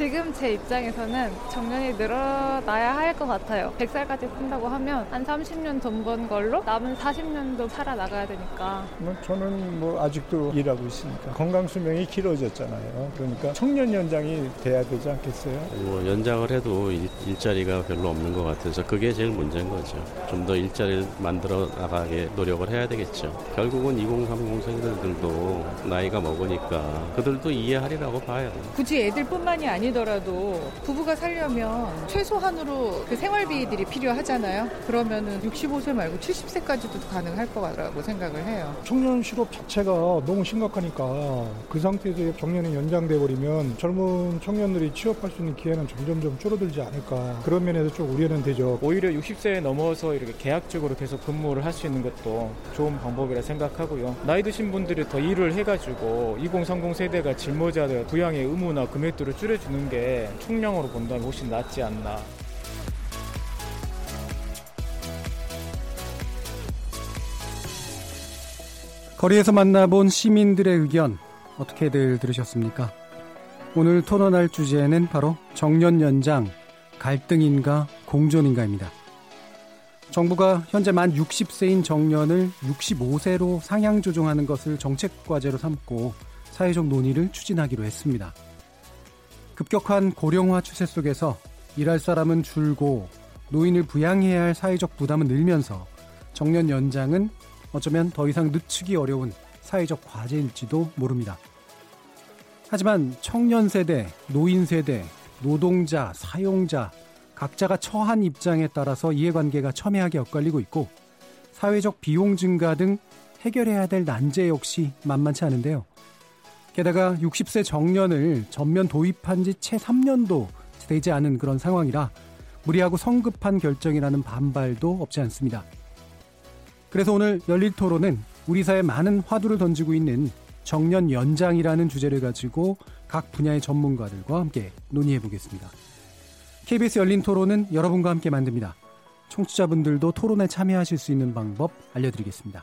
지금 제 입장에서는 정년이 늘어나야 할 것 같아요. 100살까지 산다고 하면 한 30년 돈 번 걸로 남은 40년도 살아나가야 되니까. 뭐 저는 뭐 아직도 일하고 있으니까 건강 수명이 길어졌잖아요. 그러니까 청년 연장이 돼야 되지 않겠어요? 뭐 연장을 해도 일, 일자리가 별로 없는 것 같아서 그게 제일 문제인 거죠. 좀 더 일자리를 만들어 나가게 노력을 해야 되겠죠. 결국은 2030 세대들도 나이가 먹으니까 그들도 이해하리라고 봐요. 굳이 애들뿐만이 아니 아니더라도 부부가 살려면 최소한으로 그 생활비들이 필요하잖아요. 그러면은 65세 말고 70세까지도 가능할 거라고 생각을 해요. 청년 실업 자체가 너무 심각하니까 그 상태에서 정년이 연장돼 버리면 젊은 청년들이 취업할 수 있는 기회는 점점 점 줄어들지 않을까 그런 면에서 좀 우려는 되죠. 오히려 60세에 넘어서 이렇게 계약적으로 계속 근무를 할 수 있는 것도 좋은 방법이라 생각하고요. 나이 드신 분들이 더 일을 해가지고 2030 세대가 짊어져야 부양의 의무나 금액들을 줄여주는 주는 게 총량으로 본다면 훨씬 낫지 않나. 거리에서 만나본 시민들의 의견 어떻게들 들으셨습니까? 오늘 토론할 주제는 바로 정년 연장 갈등인가 공존인가입니다. 정부가 현재 만 60세인 정년을 65세로 상향 조정하는 것을 정책 과제로 삼고 사회적 논의를 추진하기로 했습니다. 급격한 고령화 추세 속에서 일할 사람은 줄고 노인을 부양해야 할 사회적 부담은 늘면서 정년 연장은 어쩌면 더 이상 늦추기 어려운 사회적 과제일지도 모릅니다. 하지만 청년 세대, 노인 세대, 노동자, 사용자, 각자가 처한 입장에 따라서 이해관계가 첨예하게 엇갈리고 있고 사회적 비용 증가 등 해결해야 될 난제 역시 만만치 않은데요. 게다가 60세 정년을 전면 도입한 지 채 3년도 되지 않은 그런 상황이라 무리하고 성급한 결정이라는 반발도 없지 않습니다. 그래서 오늘 열릴 토론은 우리 사회 많은 화두를 던지고 있는 정년 연장이라는 주제를 가지고 각 분야의 전문가들과 함께 논의해 보겠습니다. KBS 열린 토론은 여러분과 함께 만듭니다. 청취자분들도 토론에 참여하실 수 있는 방법 알려드리겠습니다.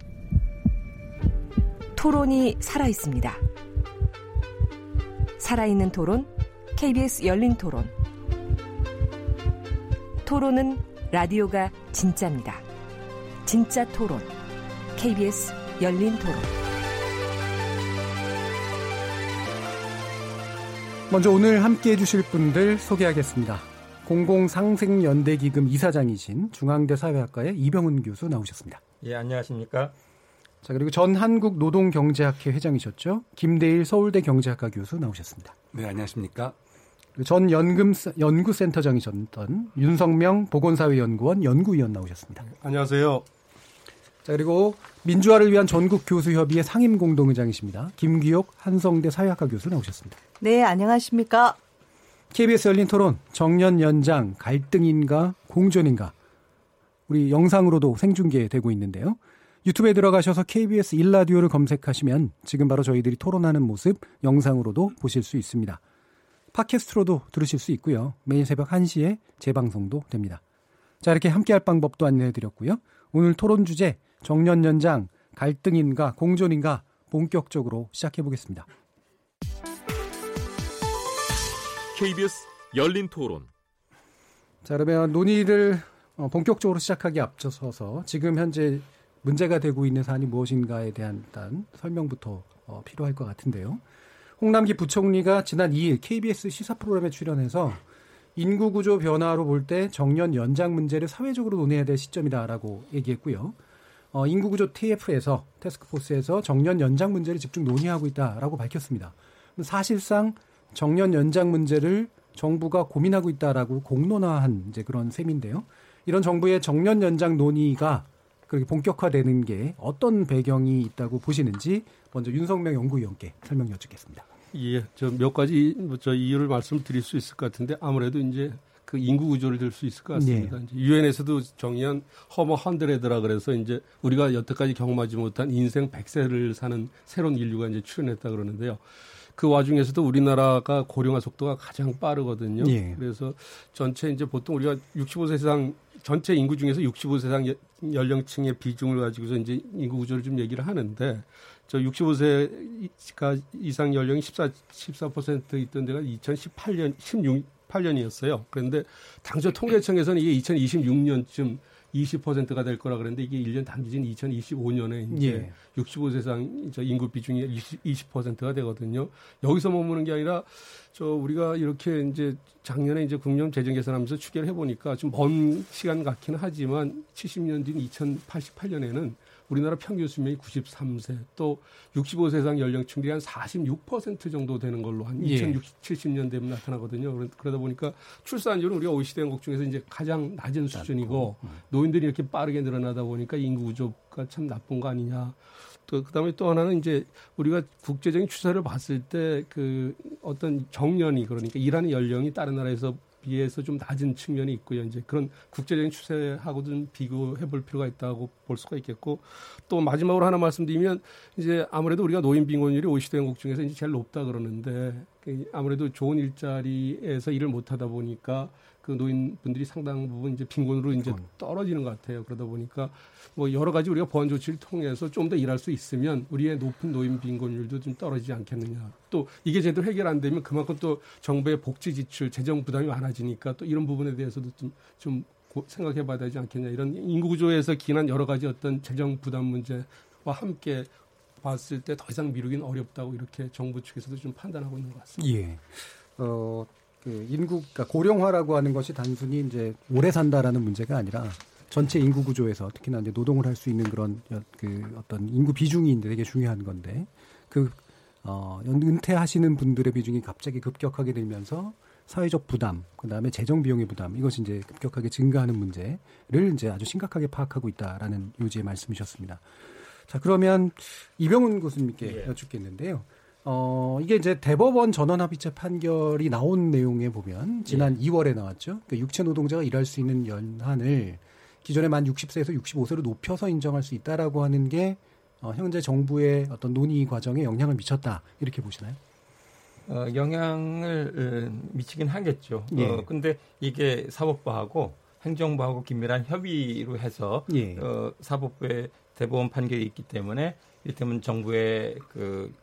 토론이 살아있습니다. 살아있는 토론, KBS 열린 토론. 토론은 라디오가 진짜입니다. 진짜 토론, KBS 열린 토론. 먼저 오늘 함께 해주실 분들 소개하겠습니다. 공공상생연대기금 이사장이신 중앙대 사회학과의 이병훈 교수 나오셨습니다. 예, 안녕하십니까. 자, 그리고 전 한국 노동경제학회 회장이셨죠. 김대일 서울대 경제학과 교수 나오셨습니다. 네, 안녕하십니까. 전 연금 연구센터장이셨던 윤성명 보건사회연구원 연구위원 나오셨습니다. 안녕하세요. 자, 그리고 민주화를 위한 전국 교수협의회 상임 공동의장이십니다. 김기옥 한성대 사회학과 교수 나오셨습니다. 네, 안녕하십니까. KBS 열린 토론 정년 연장 갈등인가 공존인가 우리 영상으로도 생중계되고 있는데요. 유튜브에 들어가셔서 KBS 일라디오를 검색하시면 지금 바로 저희들이 토론하는 모습 영상으로도 보실 수 있습니다. 팟캐스트로도 들으실 수 있고요. 매일 새벽 1시에 재방송도 됩니다. 자, 이렇게 함께 할 방법도 안내해 드렸고요. 오늘 토론 주제 정년 연장 갈등인가 공존인가 본격적으로 시작해 보겠습니다. KBS 열린 토론. 자, 그러면 논의를 어, 본격적으로 시작하기 앞서서 지금 현재 문제가 되고 있는 사안이 무엇인가에 대한 일단 설명부터 어, 필요할 것 같은데요. 홍남기 부총리가 지난 2일 KBS 시사 프로그램에 출연해서 인구 구조 변화로 볼 때 정년 연장 문제를 사회적으로 논의해야 될 시점이다라고 얘기했고요. 어, 인구 구조 TF에서 테스크포스에서 정년 연장 문제를 집중 논의하고 있다라고 밝혔습니다. 사실상 정년 연장 문제를 정부가 고민하고 있다라고 공론화한 이제 그런 셈인데요. 이런 정부의 정년 연장 논의가 그렇게 본격화되는 게 어떤 배경이 있다고 보시는지 먼저 윤석명 연구위원께 설명 여쭙겠습니다. 예, 저 몇 가지 뭐저 이유를 말씀드릴 수 있을 것 같은데 아무래도 이제 그 인구 구조를 들 수 있을 것 같습니다. 네. 유엔에서도 정의한 허머 헌드레드라 그래서 이제 우리가 여태까지 경험하지 못한 인생 100세를 사는 새로운 인류가 이제 출현했다 그러는데요. 그 와중에서도 우리나라가 고령화 속도가 가장 빠르거든요. 네. 그래서 전체 이제 보통 우리가 65세 이상 전체 인구 중에서 65세 이상 연령층의 비중을 가지고서 이제 인구 구조를 좀 얘기를 하는데 저 65세가 이상 연령이 14, 14% 있던 데가 2018년, 16, 8년이었어요. 그런데 당초 통계청에서는 이게 2026년쯤 20%가 될 거라 그랬는데 이게 1년 단기진 2025년에 이제 예. 65세 이상 인구 비중이 20, 20%가 되거든요. 여기서 머무는 게 아니라 저 우리가 이렇게 이제 작년에 이제 국년 재정 계산하면서 추계를 해 보니까 좀 먼 시간 같기는 하지만 70년 뒤인 2088년에는 우리나라 평균 수명이 93세 또 65세 이상 연령층들이 한 46% 정도 되는 걸로 한 2070년 되면 나타나거든요. 그러다 보니까 출산율은 우리가 OECD 연국 중에서 이제 가장 낮은 수준이고 음. 노인들이 이렇게 빠르게 늘어나다 보니까 인구 구조가 참 나쁜 거 아니냐. 또 그다음에 또 하나는 이제 우리가 국제적인 추세를 봤을 때 그 어떤 정년이 그러니까 일하는 연령이 다른 나라에서 비해서 좀 낮은 측면이 있고요. 이제 그런 국제적인 추세하고 좀 비교해 볼 필요가 있다고 볼 수가 있겠고 또 마지막으로 하나 말씀드리면 이제 아무래도 우리가 노인 빈곤율이 OECD 연국 중에서 이제 제일 높다 그러는데 그 아무래도 좋은 일자리에서 일을 못 하다 보니까 그 노인분들이 상당 부분 이제 빈곤으로 이제 떨어지는 것 같아요. 그러다 보니까 뭐 여러 가지 우리가 보완 조치를 통해서 좀 더 일할 수 있으면 우리의 높은 노인 빈곤율도 좀 떨어지지 않겠느냐. 또 이게 제대로 해결 안 되면 그만큼 또 정부의 복지 지출, 재정 부담이 많아지니까 또 이런 부분에 대해서도 좀, 좀 생각해 봐야 되지 않겠냐. 이런 인구 구조에서 기인한 여러 가지 어떤 재정 부담 문제와 함께 봤을 때 더 이상 미루기는 어렵다고 이렇게 정부 측에서도 좀 판단하고 있는 것 같습니다. 예. 어, 그 인구 그러니까 고령화라고 하는 것이 단순히 이제 오래 산다라는 문제가 아니라 전체 인구 구조에서 특히나 이제 노동을 할 수 있는 그런 그 어떤 인구 비중이 되게 중요한 건데 그 어, 은퇴하시는 분들의 비중이 갑자기 급격하게 늘면서 사회적 부담, 그 다음에 재정 비용의 부담, 이것이 이제 급격하게 증가하는 문제를 이제 아주 심각하게 파악하고 있다라는 요지의 말씀이셨습니다. 자, 그러면 이병훈 교수님께 예. 여쭙겠는데요. 어, 이게 이제 대법원 전원합의체 판결이 나온 내용에 보면 지난 예. 2월에 나왔죠. 그러니까 육체 노동자가 일할 수 있는 연한을 기존에 만 60세에서 65세로 높여서 인정할 수 있다라고 하는 게 어, 현재 정부의 어떤 논의 과정에 영향을 미쳤다 이렇게 보시나요? 어, 영향을 어, 미치긴 하겠죠. 예. 어, 근데 이게 사법부하고 행정부하고 긴밀한 협의로 해서 예. 어, 사법부의 대법원 판결이 있기 때문에 이를테면 정부의 그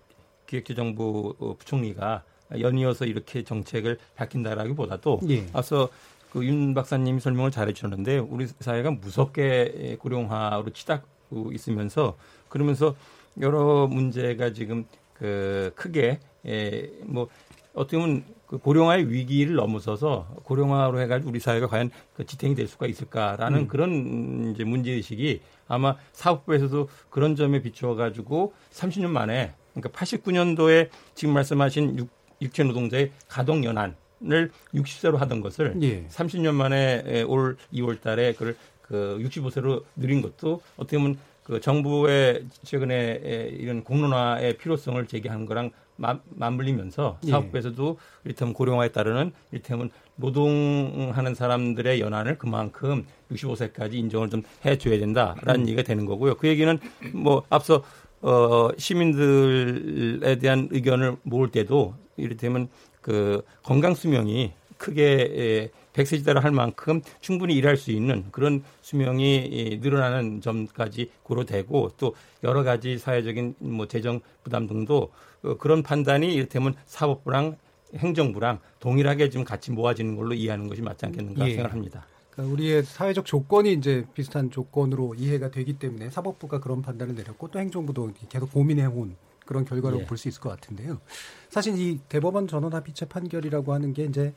기획재정부 어, 부총리가 연이어서 이렇게 정책을 밝힌다라기보다도 예. 앞서 그 윤 박사님이 설명을 잘해 주셨는데 우리 사회가 무섭게 고령화로 치닫고 있으면서 그러면서 여러 문제가 지금 그 크게 예, 뭐 어떻게 보면 그 고령화의 위기를 넘어서서 고령화로 해가지고 우리 사회가 과연 그 지탱이 될 수가 있을까라는 음. 그런 이제 문제 의식이 아마 사업부에서도 그런 점에 비추어 가지고 30년 만에 그러니까 89년도에 지금 말씀하신 육, 육체 노동자의 가동 연한을 60세로 하던 것을 예. 30년 만에 올 2월 달에 그걸 그 65세로 늘린 것도 어떻게 보면 그 정부의 최근에 이런 공론화의 필요성을 제기하는 거랑 맞물리면서 예. 사업부에서도 이를테면 고령화에 따르는 이를테면 노동하는 사람들의 연한을 그만큼 65세까지 인정을 좀 해줘야 된다라는 음. 얘기가 되는 거고요. 그 얘기는 뭐 앞서 어, 시민들에 대한 의견을 모을 때도 이를테면 그 건강 수명이 크게 100세 지대로 할 만큼 충분히 일할 수 있는 그런 수명이 늘어나는 점까지 고려되고 또 여러 가지 사회적인 뭐 재정 부담 등도 어, 그런 판단이 이를테면 사법부랑 행정부랑 동일하게 좀 같이 모아지는 걸로 이해하는 것이 맞지 않겠는가 예. 생각합니다. 그러니까 우리의 사회적 조건이 이제 비슷한 조건으로 이해가 되기 때문에 사법부가 그런 판단을 내렸고 또 행정부도 계속 고민해온 그런 결과로 예. 볼수 있을 것 같은데요. 사실 이 대법원 전원 합의체 판결이라고 하는 게 이제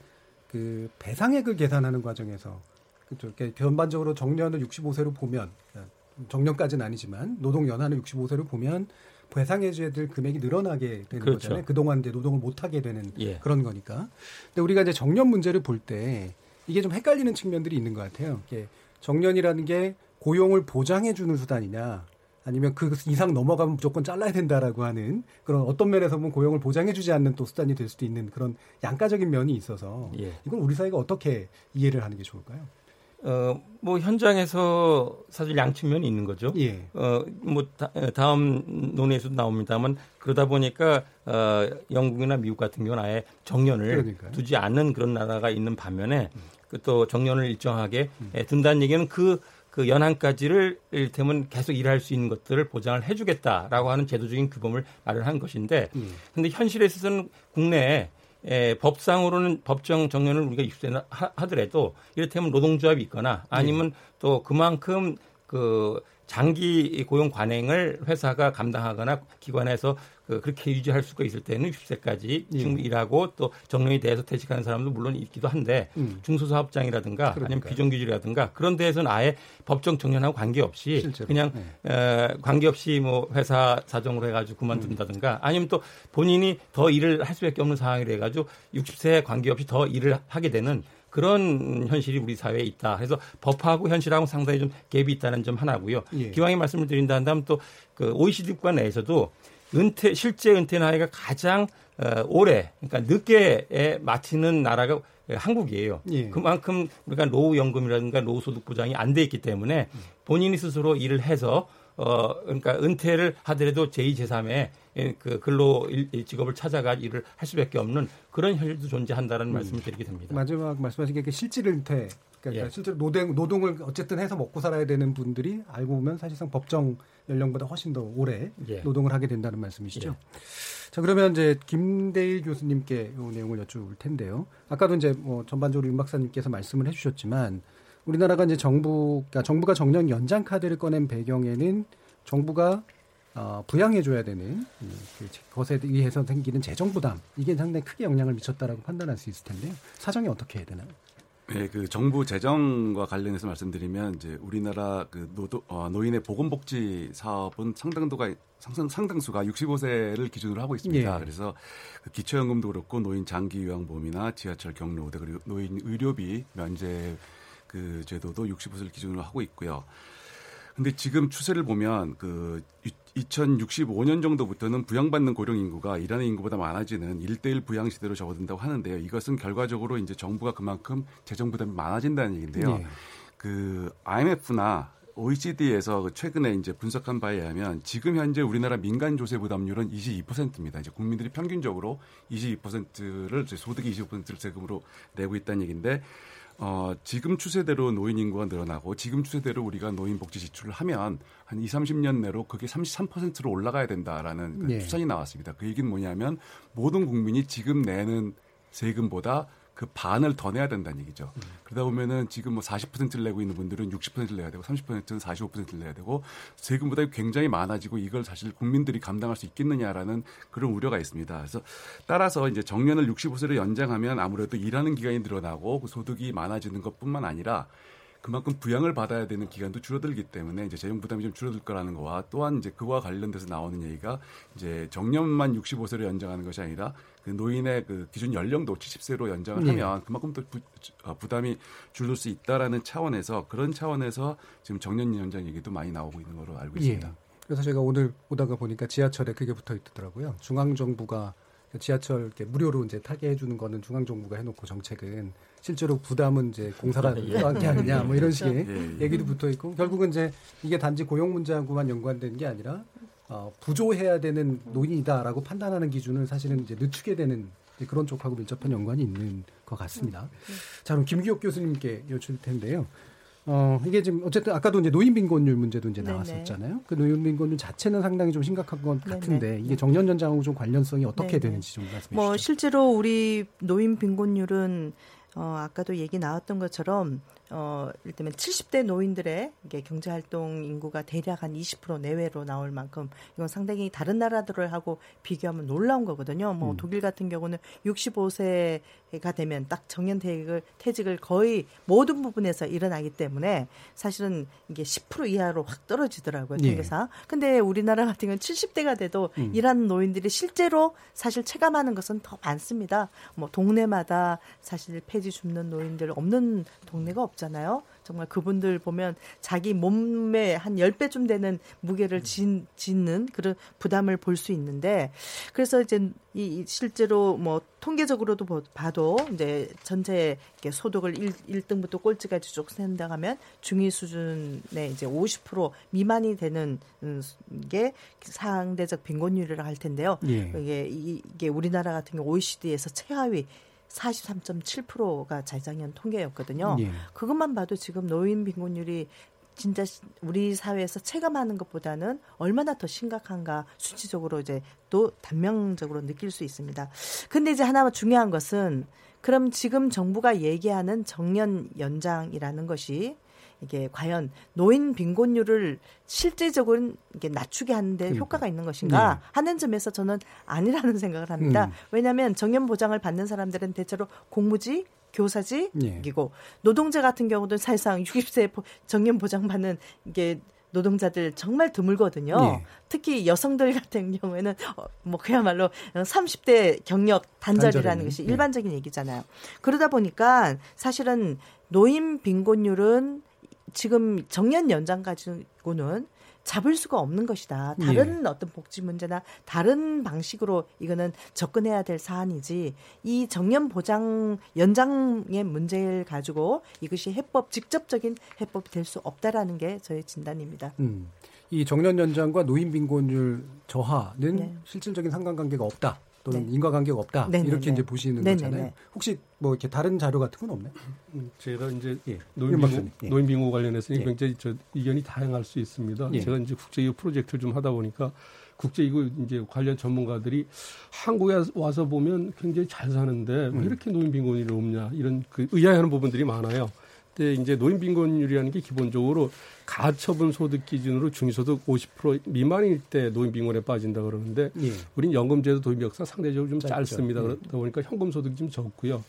그 배상액을 계산하는 과정에서 그렇죠. 전반적으로 정년을 65세로 보면 정년까지는 아니지만 노동 연한을 65세로 보면 배상해줘야 될 금액이 늘어나게 되는 그렇죠. 거잖아요. 그동안 이제 노동을 못 하게 되는 예. 그런 거니까. 근데 우리가 이제 정년 문제를 볼 때 이게 좀 헷갈리는 측면들이 있는 것 같아요. 이게 정년이라는 게 고용을 보장해 주는 수단이냐 아니면 그 이상 넘어가면 무조건 잘라야 된다라고 하는 그런 어떤 면에서 보면 고용을 보장해주지 않는 또 수단이 될 수도 있는 그런 양가적인 면이 있어서 예. 이건 우리 사회가 어떻게 이해를 하는 게 좋을까요? 어, 뭐 현장에서 사실 양측면이 있는 거죠. 예. 어, 뭐 다, 음 논의에서도 나옵니다만 그러다 보니까 어, 영국이나 미국 같은 경우는 아예 정년을 그러니까요. 두지 않는 그런 나라가 있는 반면에 음. 그또 정년을 일정하게 음. 둔다는 얘기는 그그 연한까지를 일테면 계속 일할 수 있는 것들을 보장을 해주겠다라고 하는 제도적인 규범을 마련한 것인데, 음. 근데 현실에 있어서는 국내에 에, 법상으로는 법정 정년을 우리가 입수나 하더라도 이를테면 노동조합이 있거나 아니면 네. 또 그만큼 그 장기 고용 관행을 회사가 감당하거나 기관에서 그 그렇게 유지할 수가 있을 때는 60세까지 예. 충분히 일하고 또 정년이 돼서 퇴직하는 사람도 물론 있기도 한데 음. 중소사업장이라든가 그러니까요. 아니면 비정규직이라든가 그런 데에서는 아예 법정 정년하고 관계없이 실제로. 그냥 네. 에, 관계없이 뭐 회사 사정으로 해가지고 그만둔다든가 음. 아니면 또 본인이 더 일을 할 수밖에 없는 상황이 돼가지고 60세에 관계없이 더 일을 하게 되는 그런 현실이 우리 사회에 있다. 그래서 법하고 현실하고 상당히 좀 갭이 있다는 점 하나고요. 예. 기왕에 말씀을 드린다면 또 그 OECD 국가 내에서도 은퇴 실제 은퇴 나이가 가장 어, 오래 그러니까 늦게 마치는 나라가 한국이에요. 예. 그만큼 우리가 노후 연금이라든가 노후 소득 보장이 안 돼 있기 때문에 본인이 스스로 일을 해서 어 그러니까 은퇴를 하더라도 제2 제3의 그 근로 직업을 찾아가 일을 할 수밖에 없는 그런 현실도 존재한다는 음. 말씀을 드리게 됩니다. 마지막 말씀하신 게그 실질 은퇴 그러니까 예. 실제로 노동 노동을 어쨌든 해서 먹고 살아야 되는 분들이 알고 보면 사실상 법정 연령보다 훨씬 더 오래 예. 노동을 하게 된다는 말씀이시죠. 예. 자 그러면 이제 김대일 교수님께 이 내용을 여쭤볼 텐데요. 아까도 이제 뭐 전반적으로 윤 박사님께서 말씀을 해주셨지만 우리나라가 이제 정부 그러니까 정부가 정년 연장 카드를 꺼낸 배경에는 정부가 어, 부양해줘야 되는 그 것에 의해서 생기는 재정 부담 이게 상당히 크게 영향을 미쳤다라고 판단할 수 있을 텐데요. 사정이 어떻게 해야 되나요? 네, 그 정부 재정과 관련해서 말씀드리면 이제 우리나라 그 노도, 어, 노인의 보건복지 사업은 상당도가 상당 상당수가 65세를 기준으로 하고 있습니다. 예. 그래서 그 기초연금도 그렇고 노인 장기 요양보험이나 지하철 경로 그리고 노인 의료비 면제 그 제도도 65세를 기준으로 하고 있고요. 근데 지금 추세를 보면 그 2065년 정도부터는 부양받는 고령 인구가 일하는 인구보다 많아지는 1대1 부양 시대로 접어든다고 하는데요. 이것은 결과적으로 이제 정부가 그만큼 재정 부담이 많아진다는 얘기인데요. 네. 그 IMF나 OECD에서 최근에 이제 분석한 바에 의하면 지금 현재 우리나라 민간 조세 부담률은 22%입니다. 이제 국민들이 평균적으로 22%를 소득이 25%를 세금으로 내고 있다는 얘기인데 어, 지금 추세대로 노인 인구가 늘어나고 지금 추세대로 우리가 노인 복지 지출을 하면 한 2, 30년 내로 그게 33%로 올라가야 된다라는 그 네. 추산이 나왔습니다. 그 얘기는 뭐냐면 모든 국민이 지금 내는 세금보다 그 반을 더 내야 된다는 얘기죠. 음. 그러다 보면은 지금 뭐 40%를 내고 있는 분들은 60%를 내야 되고 30%는 45%를 내야 되고 세금보다 굉장히 많아지고 이걸 사실 국민들이 감당할 수 있겠느냐라는 그런 우려가 있습니다. 그래서 따라서 이제 정년을 65세로 연장하면 아무래도 일하는 기간이 늘어나고 그 소득이 많아지는 것뿐만 아니라 그만큼 부양을 받아야 되는 기간도 줄어들기 때문에 이제 재정 부담이 좀 줄어들 거라는 거와 또한 이제 그와 관련돼서 나오는 얘기가 이제 정년만 65세로 연장하는 것이 아니라 그 노인의 그 기준 연령도 70세로 연장을 네. 하면 그만큼 또 부, 어, 부담이 줄을 수 있다라는 차원에서 그런 차원에서 지금 정년 연장 얘기도 많이 나오고 있는 걸로 알고 있습니다. 예. 그래서 제가 오늘 오다가 보니까 지하철에 그게 붙어 있더라고요. 중앙 정부가 지하철 이렇게 무료로 이제 타게 해주는 거는 중앙 정부가 해놓고 정책은 실제로 부담은 이제 공사가 예. 하게 하느냐 뭐 이런 식의 예, 예. 얘기도 붙어 있고 결국은 이제 이게 단지 고용 문제하고만 연관된 게 아니라 어, 부조해야 되는 노인이다라고 판단하는 기준을 사실은 이제 늦추게 되는 그런 쪽하고 밀접한 연관이 있는 것 같습니다. 자 그럼 김기옥 교수님께 여쭐 텐데요. 어, 이게 지금 어쨌든 아까도 이제 노인 빈곤율 문제도 이제 나왔었잖아요. 네네. 그 노인 빈곤율 자체는 상당히 좀 심각한 것 같은데 네네. 이게 정년 연장하고 좀 관련성이 어떻게 네네. 되는지 좀 말씀해 뭐 주시죠. 뭐 실제로 우리 노인 빈곤율은 어, 아까도 얘기 나왔던 것처럼 어, 일테면 70대 노인들의 이게 경제활동 인구가 대략 한 20% 내외로 나올 만큼 이건 상당히 다른 나라들을 하고 비교하면 놀라운 거거든요. 뭐 음. 독일 같은 경우는 65세가 되면 딱 정년퇴직을 퇴직을 거의 모든 부분에서 일어나기 때문에 사실은 이게 10% 이하로 확 떨어지더라고요. 통계상. 예. 근데 우리나라 같은 경우는 70대가 돼도 음. 일하는 노인들이 실제로 사실 체감하는 것은 더 많습니다. 뭐 동네마다 사실 폐지 줍는 노인들 없는 동네가 없죠. 없잖아요. 정말 그분들 보면 자기 몸에 한 10배쯤 되는 무게를 진, 짓는 그런 부담을 볼 수 있는데 그래서 이제 이 실제로 뭐 통계적으로도 봐도 이제 전체 소득을 1, 등부터 꼴찌까지 쭉 센다 하면 중위 수준의 이제 50% 미만이 되는 게 상대적 빈곤율이라 할 텐데요. 예. 이게 이게 우리나라 같은 경우 OECD에서 최하위 43.7%가 재작년 통계였거든요. 예. 그것만 봐도 지금 노인 빈곤율이 진짜 우리 사회에서 체감하는 것보다는 얼마나 더 심각한가 수치적으로 이제 또 단명적으로 느낄 수 있습니다. 근데 이제 하나 중요한 것은 그럼 지금 정부가 얘기하는 정년 연장이라는 것이 이게 과연 노인 빈곤율을 실질적으로 이게 낮추게 하는데 그러니까. 효과가 있는 것인가 네. 하는 점에서 저는 아니라는 생각을 합니다. 음. 왜냐하면 정년 보장을 받는 사람들은 대체로 공무지 교사직이고 네. 노동자 같은 경우도 사실상 60세 정년 보장 받는 이게 노동자들 정말 드물거든요. 네. 특히 여성들 같은 경우에는 어, 뭐 그야말로 30대 경력 단절이라는 단절이네. 것이 네. 일반적인 네. 얘기잖아요. 그러다 보니까 사실은 노인 빈곤율은 지금 정년 연장 가지고는 잡을 수가 없는 것이다. 다른 예. 어떤 복지 문제나 다른 방식으로 이거는 접근해야 될 사안이지 이 정년 보장 연장의 문제를 가지고 이것이 해법 직접적인 해법이 될 수 없다라는 게 저의 진단입니다. 음. 이 정년 연장과 노인 빈곤율 저하는 네. 실질적인 상관관계가 없다. 또는 네. 인과관계가 없다 네네네. 이렇게 이제 보시는 네네네. 거잖아요. 혹시 뭐 이렇게 다른 자료 같은 건 없나요? 음, 제가 이제 예. 노인빙고, 예. 노인빙고 관련해서 예. 굉장히 저 의견이 다양할 수 있습니다. 예. 제가 이제 국제이후 프로젝트를 좀 하다 보니까 국제이후 이제 관련 전문가들이 한국에 와서 보면 굉장히 잘 사는데 왜 음. 이렇게 노인빈곤율이 없냐 이런 그 의아해하는 부분들이 많아요. 근데 이제 노인 빈곤율이라는 게 기본적으로 가처분 소득 기준으로 중위소득 50% 미만일 때 노인 빈곤에 빠진다 그러는데 예. 우린 연금제도 도입 역사 상대적으로 좀 짧죠. 짧습니다. 예. 그러다 보니까 현금 소득이 좀 적고요.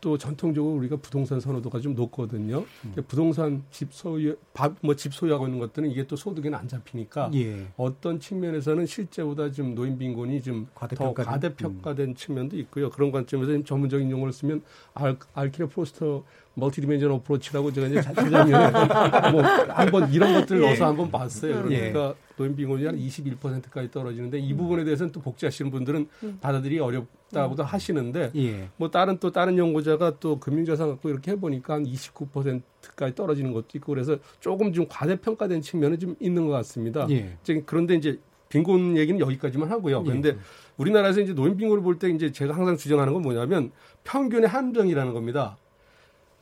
또 전통적으로 우리가 부동산 선호도가 좀 높거든요. 음. 부동산 집 소유, 뭐집 소유하고 있는 것들은 이게 또 소득에는 안 잡히니까 예. 어떤 측면에서는 실제보다 좀 노인 빈곤이 좀 더 과대평가된 음. 측면도 있고요. 그런 관점에서 전문적인 용어를 쓰면 알, 알키네 포스터 멀티디멘전 어프로치라고 제가 이제 자작년에 뭐 한번 이런 것들을 넣어서 한번 봤어요. 그러니까 예. 노인 빈곤이 한 21%까지 떨어지는데 이 부분에 대해서는 또 복지하시는 분들은 음. 받아들이 어렵다고도 음. 하시는데 예. 뭐 다른 또 다른 연구자가 또 금융자산 갖고 이렇게 해보니까 한 29%까지 떨어지는 것도 있고 그래서 조금 좀 과대평가된 측면은 좀 있는 것 같습니다. 예. 그런데 이제 빈곤 얘기는 여기까지만 하고요. 그런데 예. 우리나라에서 이제 노인 빈곤을 볼 때 이제 제가 항상 주장하는 건 뭐냐면 평균의 함정이라는 겁니다.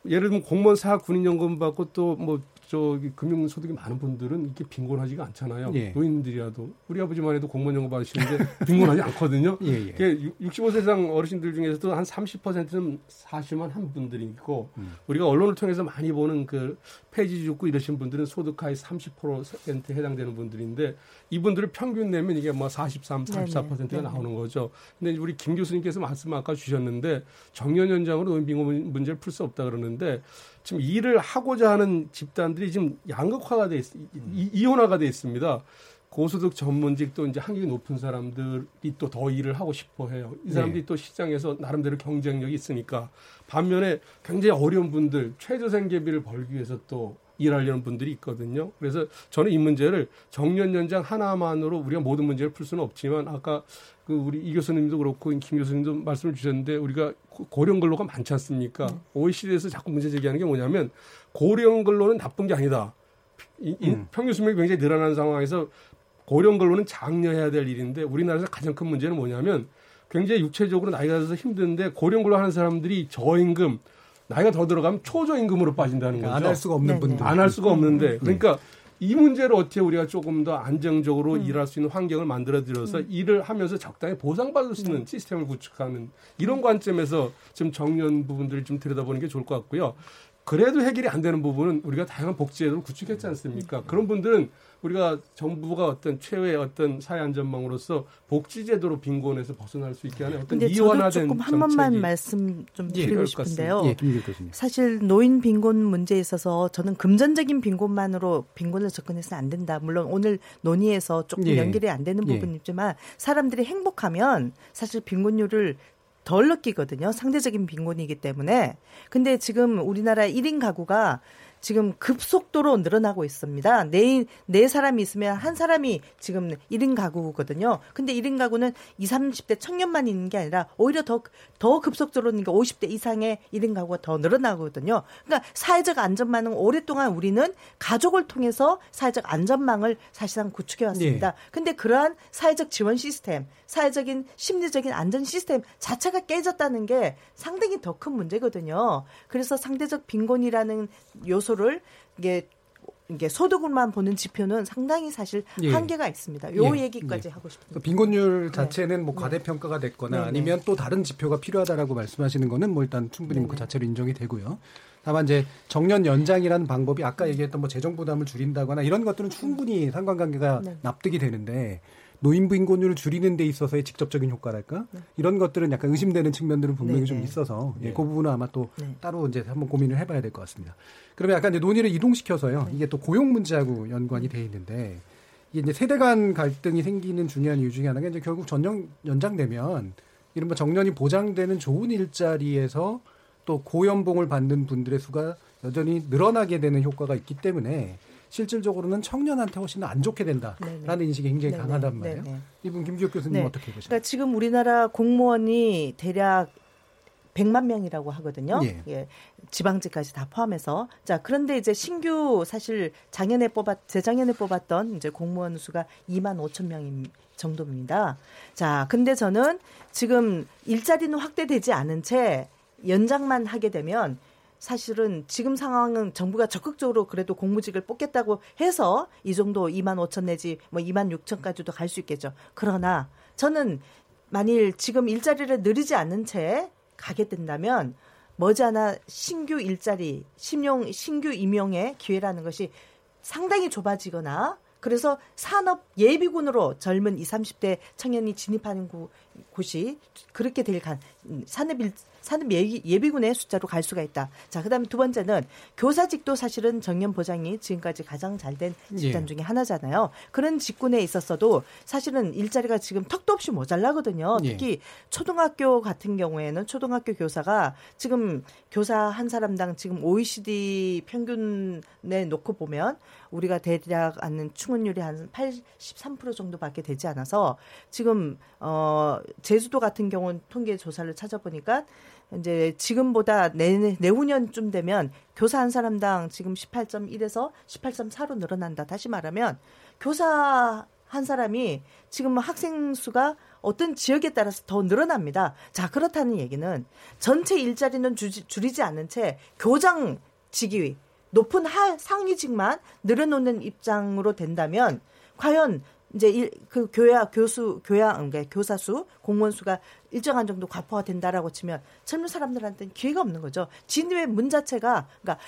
예를 들면 공무원 사학 군인연금 받고 또뭐 저기 금융 소득이 많은 분들은 이렇게 빈곤하지가 않잖아요. 예. 노인들이라도 우리 아버지만 해도 공무원 연금 받으시는데 빈곤하지 않거든요. 예, 예. 65세 이상 어르신들 중에서도 한 30%는 사실만 한 분들이 있고 음. 우리가 언론을 통해서 많이 보는 그 폐지 죽고 이러신 분들은 소득하위 30%에 해당되는 분들인데 이분들을 평균 내면 이게 뭐 43, 34%가 네네. 나오는 거죠. 근데 우리 김 교수님께서 말씀 아까 주셨는데 정년 연장으로 노인 빈곤 문제를 풀 수 없다 그러는데 지금 일을 하고자 하는 집단들이 지금 양극화가 돼 있, 이, 이혼화가 돼 있습니다. 고소득 전문직 도 이제 한국이 높은 사람들이 또 더 일을 하고 싶어 해요. 이 사람들이 네. 또 시장에서 나름대로 경쟁력이 있으니까 반면에 굉장히 어려운 분들 최저 생계비를 벌기 위해서 또 일하려는 분들이 있거든요. 그래서 저는 이 문제를 정년 연장 하나만으로 우리가 모든 문제를 풀 수는 없지만 아까 그 우리 이 교수님도 그렇고 김 교수님도 말씀을 주셨는데 우리가 고령 근로가 많지 않습니까? 음. OECD에서 자꾸 문제 제기하는 게 뭐냐면 고령 근로는 나쁜 게 아니다. 이, 이 음. 평균 수명이 굉장히 늘어나는 상황에서 고령 근로는 장려해야 될 일인데 우리나라에서 가장 큰 문제는 뭐냐면 굉장히 육체적으로 나이가 들어서 힘든데 고령 근로 하는 사람들이 저임금 나이가 더 들어가면 초저임금으로 빠진다는 그러니까 거죠. 안할 수가 없는 분들. 안 할 수가 없는데 네. 그러니까 이 문제를 어떻게 우리가 조금 더 안정적으로 음. 일할 수 있는 환경을 만들어 드려서 음. 일을 하면서 적당히 보상받을 수 있는 음. 시스템을 구축하는 이런 관점에서 좀 정년 부분들을 좀 들여다보는 게 좋을 것 같고요. 그래도 해결이 안 되는 부분은 우리가 다양한 복지제도를 구축했지 않습니까? 그런 분들은 우리가 정부가 어떤 최후의 어떤 사회 안전망으로서 복지제도로 빈곤에서 벗어날 수 있게 하는 어떤 이원화된 조금 한 번만 말씀 좀 예, 드리고 예, 싶은데요. 예, 사실 노인 빈곤 문제에 있어서 저는 금전적인 빈곤만으로 빈곤을 접근해서는 안 된다. 물론 오늘 논의에서 조금 예. 연결이 안 되는 예. 부분이지만 사람들이 행복하면 사실 빈곤율을 덜 느끼거든요. 상대적인 빈곤이기 때문에. 근데 지금 우리나라 1인 가구가 지금 급속도로 늘어나고 있습니다. 네, 네 사람이 있으면 한 사람이 지금 1인 가구거든요. 근데 1인 가구는 20, 30대 청년만 있는 게 아니라 오히려 더, 더 급속도로 그러니까 50대 이상의 1인 가구가 더 늘어나거든요. 그러니까 사회적 안전망은 오랫동안 우리는 가족을 통해서 사회적 안전망을 사실상 구축해 왔습니다. 네. 근데 그러한 사회적 지원 시스템, 사회적인 심리적인 안전 시스템 자체가 깨졌다는 게 상당히 더 큰 문제거든요. 그래서 상대적 빈곤이라는 요소 를 이게 이게 소득을만 보는 지표는 상당히 사실 예. 한계가 있습니다. 요 예. 얘기까지 예. 하고 싶습니다. 빈곤율 네. 자체는 뭐 네. 과대평가가 됐거나 네. 네. 아니면 또 다른 지표가 필요하다라고 말씀하시는 거는 뭐 일단 충분히 네. 그 자체로 인정이 되고요. 다만 이제 정년 연장이라는 방법이 아까 얘기했던 뭐 재정 부담을 줄인다거나 이런 것들은 충분히 상관관계가 납득이 되는데 노인 빈곤율을 줄이는 데 있어서의 직접적인 효과랄까 네. 이런 것들은 약간 의심되는 측면들은 분명히 네네. 좀 네. 있어서 예, 네. 그 부분은 아마 또 네. 따로 이제 한번 고민을 해봐야 될 것 같습니다. 그러면 약간 이제 논의를 이동시켜서요. 네. 이게 또 고용 문제하고 연관이 돼 있는데 이게 이제 세대 간 갈등이 생기는 중요한 이유 중에 하나가 이제 결국 전년 연장되면 이른바 정년이 보장되는 좋은 일자리에서 또 고연봉을 받는 분들의 수가 여전히 늘어나게 되는 효과가 있기 때문에 실질적으로는 청년한테 훨씬 더안 좋게 된다라는 네네. 인식이 굉장히 네네. 강하단 말이에요. 네네. 이분 김기혁 교수님 네. 어떻게 보십니까? 그러니까 지금 우리나라 공무원이 대략 100만 명이라고 하거든요. 예. 예. 지방직까지 다 포함해서. 자, 그런데 이제 신규 사실 작년에 뽑았 재작년에 뽑았던 이제 공무원 수가 2만 5천 명 정도입니다. 자, 근데 저는 지금 일자리는 확대되지 않은 채 연장만 하게 되면 사실은 지금 상황은 정부가 적극적으로 그래도 공무직을 뽑겠다고 해서 이 정도 2만 5천 내지 뭐 2만 6천까지도 갈 수 있겠죠. 그러나 저는 만일 지금 일자리를 늘리지 않는 채 가게 된다면 머지않아 신규 일자리, 신용, 신규 임용의 기회라는 것이 상당히 좁아지거나 그래서 산업 예비군으로 젊은 20, 30대 청년이 진입하는 곳이 그렇게 될 간, 산업 일, 산업 예비, 군의 숫자로 갈 수가 있다. 자, 그다음에 두 번째는 교사직도 사실은 정년 보장이 지금까지 가장 잘된 직장 예. 중에 하나잖아요. 그런 직군에 있었어도 사실은 일자리가 지금 턱도 없이 모자라거든요. 예. 특히 예. 초등학교 같은 경우에는 초등학교 교사가 지금 교사 한 사람당 지금 OECD 평균에 놓고 보면 우리가 대략 하는 충원율이 한 83% 정도밖에 되지 않아서 지금 어 제주도 같은 경우는 통계 조사를 찾아보니까 이제 지금보다 내, 내후년쯤 되면 교사 한 사람당 지금 18.1에서 18.4로 늘어난다. 다시 말하면 교사 한 사람이 지금 학생 수가 어떤 지역에 따라서 더 늘어납니다. 자, 그렇다는 얘기는 전체 일자리는 주 줄이지 않는 채 교장 직위, 높은 하, 상위직만 늘어놓는 입장으로 된다면 과연 이제 일, 그 교야 교수 교야 그러니까 교사 수 공무원 수가 일정한 정도 과포화 된다라고 치면 젊은 사람들한테는 기회가 없는 거죠. 진입의 문 자체가 그러니까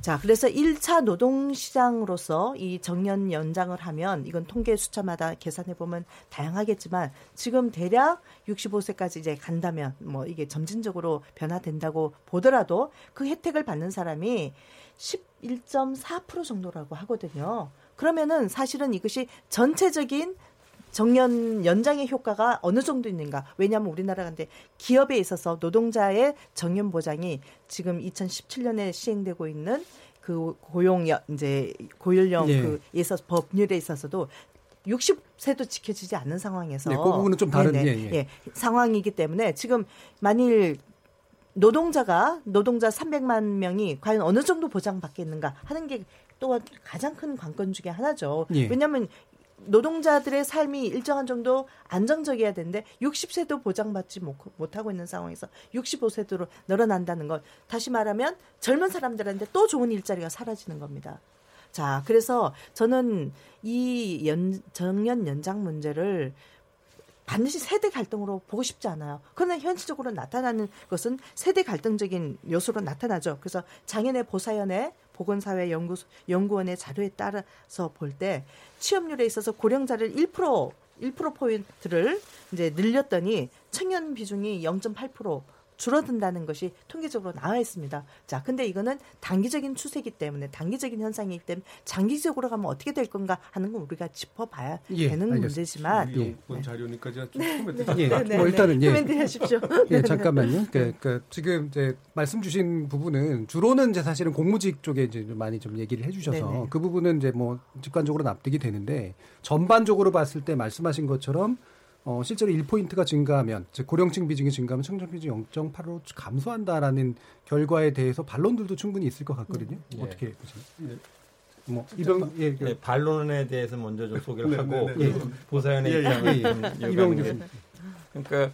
자, 그래서 1차 노동시장으로서 이 정년 연장을 하면 이건 통계 숫자마다 계산해 보면 다양하겠지만 지금 대략 65세까지 이제 간다면 뭐 이게 점진적으로 변화된다고 보더라도 그 혜택을 받는 사람이 11.4% 정도라고 하거든요. 그러면은 사실은 이것이 전체적인 정년 연장의 효과가 어느 정도 있는가? 왜냐하면 우리나라가 근데 기업에 있어서 노동자의 정년 보장이 지금 2017년에 시행되고 있는 그 고용 이제 고연령 예. 그에서 법률에 있어서도 60세도 지켜지지 않는 상황에서 네, 그 부분은 좀 다른 예, 예. 예, 상황이기 때문에 지금 만일 노동자가 노동자 300만 명이 과연 어느 정도 보장받겠는가 하는 게 또 가장 큰 관건 중에 하나죠. 예. 왜냐하면 노동자들의 삶이 일정한 정도 안정적이어야 되는데 60세도 보장받지 못하고 있는 상황에서 65세도로 늘어난다는 것 다시 말하면 젊은 사람들한테 또 좋은 일자리가 사라지는 겁니다. 자, 그래서 저는 이 연, 정년 연장 문제를 반드시 세대 갈등으로 보고 싶지 않아요. 그러나 현실적으로 나타나는 것은 세대 갈등적인 요소로 나타나죠. 그래서 장현의 보사연의 보건사회 연구 연구원의 자료에 따라서 볼 때 취업률에 있어서 고령자를 1% 1% 포인트를 이제 늘렸더니 청년 비중이 0.8% 줄어든다는 것이 통계적으로 나와 있습니다. 자, 근데 이거는 단기적인 추세이기 때문에 단기적인 현상이기 때문에 장기적으로 가면 어떻게 될 건가 하는 건 우리가 짚어봐야 예, 되는 알겠습니다. 문제지만 예, 본 자료니까 제가 좀 네, 코멘트 네, 예, 네, 네, 뭐 일단은 예, 코멘트 하십시오. 예, 잠깐만요. 그, 그 지금 이제 말씀 주신 부분은 주로는 이제 사실은 공무직 쪽에 이제 좀 많이 좀 얘기를 해 주셔서 네네. 그 부분은 이제 뭐 직관적으로 납득이 되는데 전반적으로 봤을 때 말씀하신 것처럼 어, 실제로 1포인트가 증가하면, 즉, 고령층 비중이 증가하면 청년 비중이 0.8로 감소한다라는 결과에 대해서 반론들도 충분히 있을 것 같거든요. 예. 어떻게 보세요? 네. 뭐, 이병, 예, 그- 네, 반론에 대해서 먼저 좀 소개를 네, 하고 네, 네. 그 보사연의 예, 예, 입장을 예, 좀 예. 게 교수님. 그러니까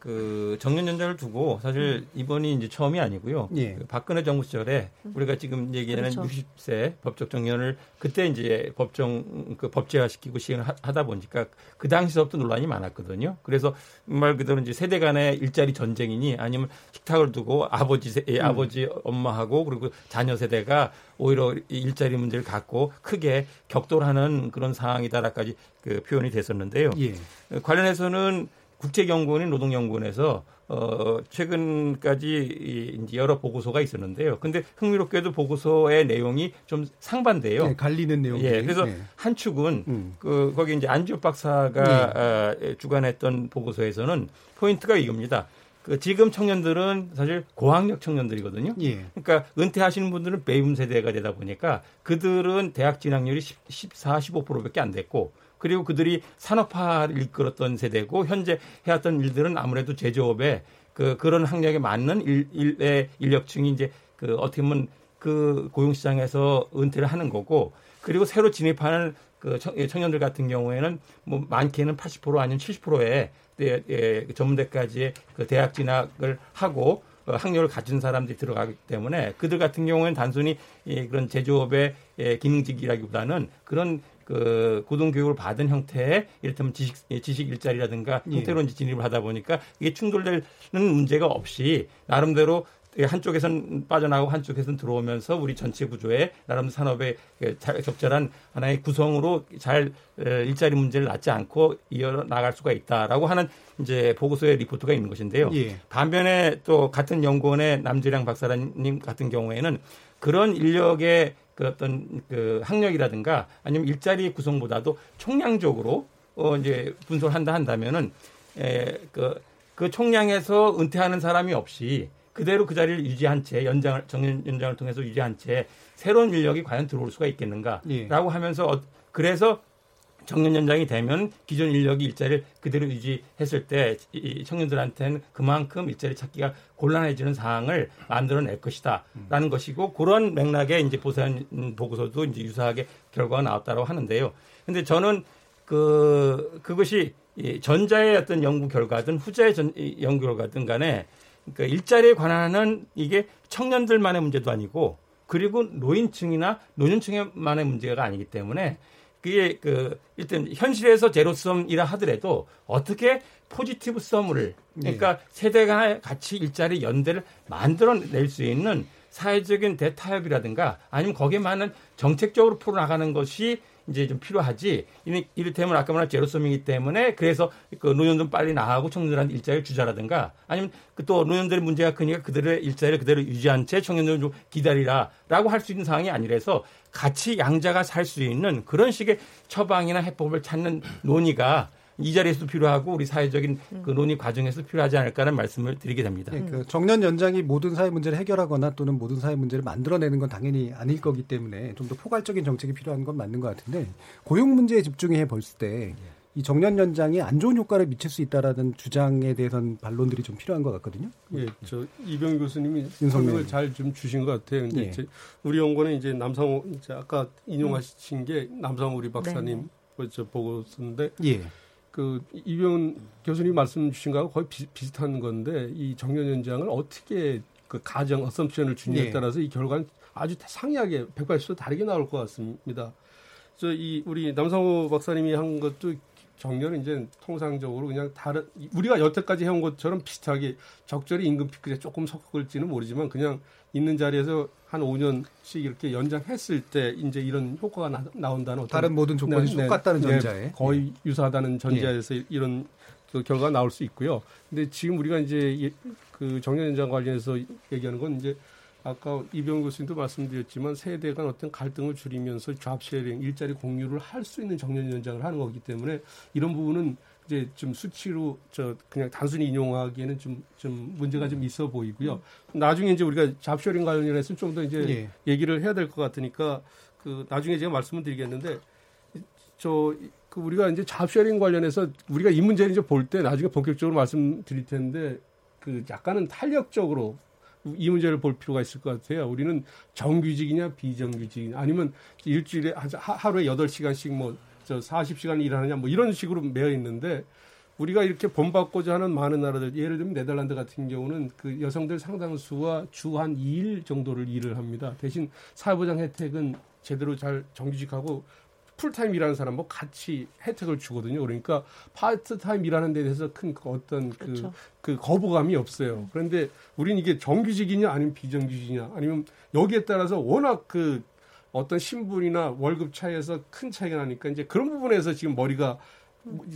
그 정년 연장을 두고 사실 이번이 이제 처음이 아니고요. 예. 그 박근혜 정부 시절에 우리가 지금 얘기하는 그렇죠. 60세 법적 정년을 그때 이제 법정 그 법제화시키고 시행을 하- 하다 보니까 그 당시서부터 논란이 많았거든요. 그래서 말 그대로 이제 세대 간의 일자리 전쟁이니 아니면 식탁을 두고 아버지 세, 예, 아버지 엄마하고 그리고 자녀 세대가 오히려 이 일자리 문제를 갖고 크게 격돌하는 그런 상황이다라까지 그 표현이 됐었는데요. 예. 관련해서는 국책연구원인 노동연구원에서 어, 최근까지 이 이제 여러 보고서가 있었는데요. 근데 흥미롭게도 보고서의 내용이 좀 상반돼요. 예, 갈리는 내용. 예, 그래서 예. 한 축은 음. 그 거기 이제 안지호 박사가 아, 주관했던 보고서에서는 포인트가 이겁니다. 그 지금 청년들은 사실 고학력 청년들이거든요. 예. 그러니까 은퇴하시는 분들은 베이비 세대가 되다 보니까 그들은 대학 진학률이 10, 14, 15%밖에 안 됐고 그리고 그들이 산업화를 이끌었던 세대고 현재 해왔던 일들은 아무래도 제조업에 그 그런 학력에 맞는 일, 일의 인력층이 이제 그 어떻게 보면 그 고용 시장에서 은퇴를 하는 거고 그리고 새로 진입하는 그 청- 예, 청년들 같은 경우에는 뭐 많게는 80% 아니면 70%의 예, 예, 그 전문대까지의 그 대학 진학을 하고 어, 학력을 가진 사람들이 들어가기 때문에 그들 같은 경우에는 단순히 이 그런 제조업의 예, 기능직이라기보다는 그런 그 고등 교육을 받은 형태의 이를테면 지식 예, 지식 일자리라든가 예. 형태로 이제 진입을 하다 보니까 이게 충돌되는 문제가 없이 나름대로 한쪽에선 빠져나가고 한쪽에선 들어오면서 우리 전체 구조에 나름대로 산업의 그 자- 적절한 하나의 구성으로 잘 에, 일자리 문제를 낳지 않고 이어 나갈 수가 있다라고 하는 이제 보고서의 리포트가 있는 것인데요. 예. 반면에 또 같은 연구원의 남재량 박사님 같은 경우에는 그런 인력의 그 어떤 그 학력이라든가 아니면 일자리 구성보다도 총량적으로 어 이제 분석을 한다 한다면은 에그 그 총량에서 은퇴하는 사람이 없이 그대로 그 자리를 유지한 채 연장을 정년 연장을 통해서 유지한 채 새로운 인력이 과연 들어올 수가 있겠는가라고 예. 하면서 어, 그래서 정년 연장이 되면 기존 인력이 일자리를 그대로 유지했을 때이 청년들한테는 그만큼 일자리 찾기가 곤란해지는 상황을 만들어낼 것이다라는 것이고 그런 맥락에 이제 보선 보고서도 이제 유사하게 결과가 나왔다고 하는데요. 근데 저는 그 그것이 이 전자의 어떤 연구 결과든 후자의 전, 이 연구 결과든 간에 그러니까 일자리에 관한은 이게 청년들만의 문제도 아니고 그리고 노인층이나 노년층만의 문제가 아니기 때문에 그게 그 일단 현실에서 제로섬이라 하더라도 어떻게 포지티브 썸을 그러니까 세대가 같이 일자리 연대를 만들어낼 수 있는 사회적인 대타협이라든가 아니면 거기에 맞는 정책적으로 풀어나가는 것이 이제 좀 필요하지. 이를테면 아까 말한 제로섬이기 때문에 그래서 그 노년들 빨리 나가고 청년들한테 일자리를 주자라든가 아니면 그또 노년들의 문제가 크니까 그들의 일자리를 그대로 유지한 채 청년들을 좀 기다리라라고 할 수 있는 상황이 아니라서 같이 양자가 살 수 있는 그런 식의 처방이나 해법을 찾는 논의가 이 자리에서도 필요하고 우리 사회적인 그 논의 과정에서 필요하지 않을까라는 말씀을 드리게 됩니다. 예, 그 정년 연장이 모든 사회 문제를 해결하거나 또는 모든 사회 문제를 만들어내는 건 당연히 아닐 거기 때문에 좀 더 포괄적인 정책이 필요한 건 맞는 것 같은데 고용 문제에 집중해 봤을 때 이 정년 연장이 안 좋은 효과를 미칠 수 있다라는 주장에 대해서는 반론들이 좀 필요한 것 같거든요. 예, 저 이병 교수님이. 설명을 잘 좀 주신 것 같아요. 근데 예. 이제 우리 연구는 이제 남상호 이제 아까 인용하신 게 남상호 우리 박사님 네. 그저 보고서인데 예. 그 이병 교수님 말씀 주신 거하고 거의 비, 비슷한 건데 이 정년 연장을 어떻게 그 가정 어썸션을 주냐에 예. 따라서 이 결과는 아주 상이하게 180도 다르게 나올 것 같습니다. 저 이 우리 남상호 박사님이 한 것도 정년은 이제 통상적으로 그냥 다른 우리가 여태까지 해온 것처럼 비슷하게 적절히 임금 피크에 조금 섞을지는 모르지만 그냥 있는 자리에서 한 5년씩 이렇게 연장했을 때 이제 이런 효과가 나, 온다는 다른 모든 조건이 네, 똑같다는 네, 전자에 거의 네. 유사하다는 전제에서 네. 이런 그 결과가 나올 수 있고요. 근데 지금 우리가 이제 그 정년 연장 관련해서 얘기하는 건 이제 아까 이병 교수님도 말씀드렸지만 세대 간 어떤 갈등을 줄이면서 job sharing 일자리 공유를 할 수 있는 정년 연장을 하는 거기 때문에 이런 부분은 이제 좀 수치로 저 그냥 단순히 인용하기에는 좀 좀 문제가 좀 있어 보이고요. 나중에 이제 우리가 job sharing 관련해서 좀 더 이제 예. 얘기를 해야 될 것 같으니까 그 나중에 제가 말씀을 드리겠는데 저 그 우리가 이제 job sharing 관련해서 우리가 이 문제를 이제 볼 때 나중에 본격적으로 말씀드릴 텐데 그 약간은 탄력적으로 이 문제를 볼 필요가 있을 것 같아요. 우리는 정규직이냐 비정규직이냐 아니면 일주일에 하루에 8시간씩 뭐 저 40시간 일하느냐 뭐 이런 식으로 매여 있는데 우리가 이렇게 본받고자 하는 많은 나라들 예를 들면 네덜란드 같은 경우는 그 여성들 상당수와 주한 2일 정도를 일을 합니다. 대신 사회보장 혜택은 제대로 잘 정규직하고 풀타임 일하는 사람 뭐 같이 혜택을 주거든요. 그러니까 파트타임 일하는 데 대해서 큰 그 어떤 그, 그렇죠. 그 거부감이 없어요. 그런데 우리는 이게 정규직이냐 아니면 비정규직이냐 아니면 여기에 따라서 워낙 그 어떤 신분이나 월급 차이에서 큰 차이가 나니까 이제 그런 부분에서 지금 머리가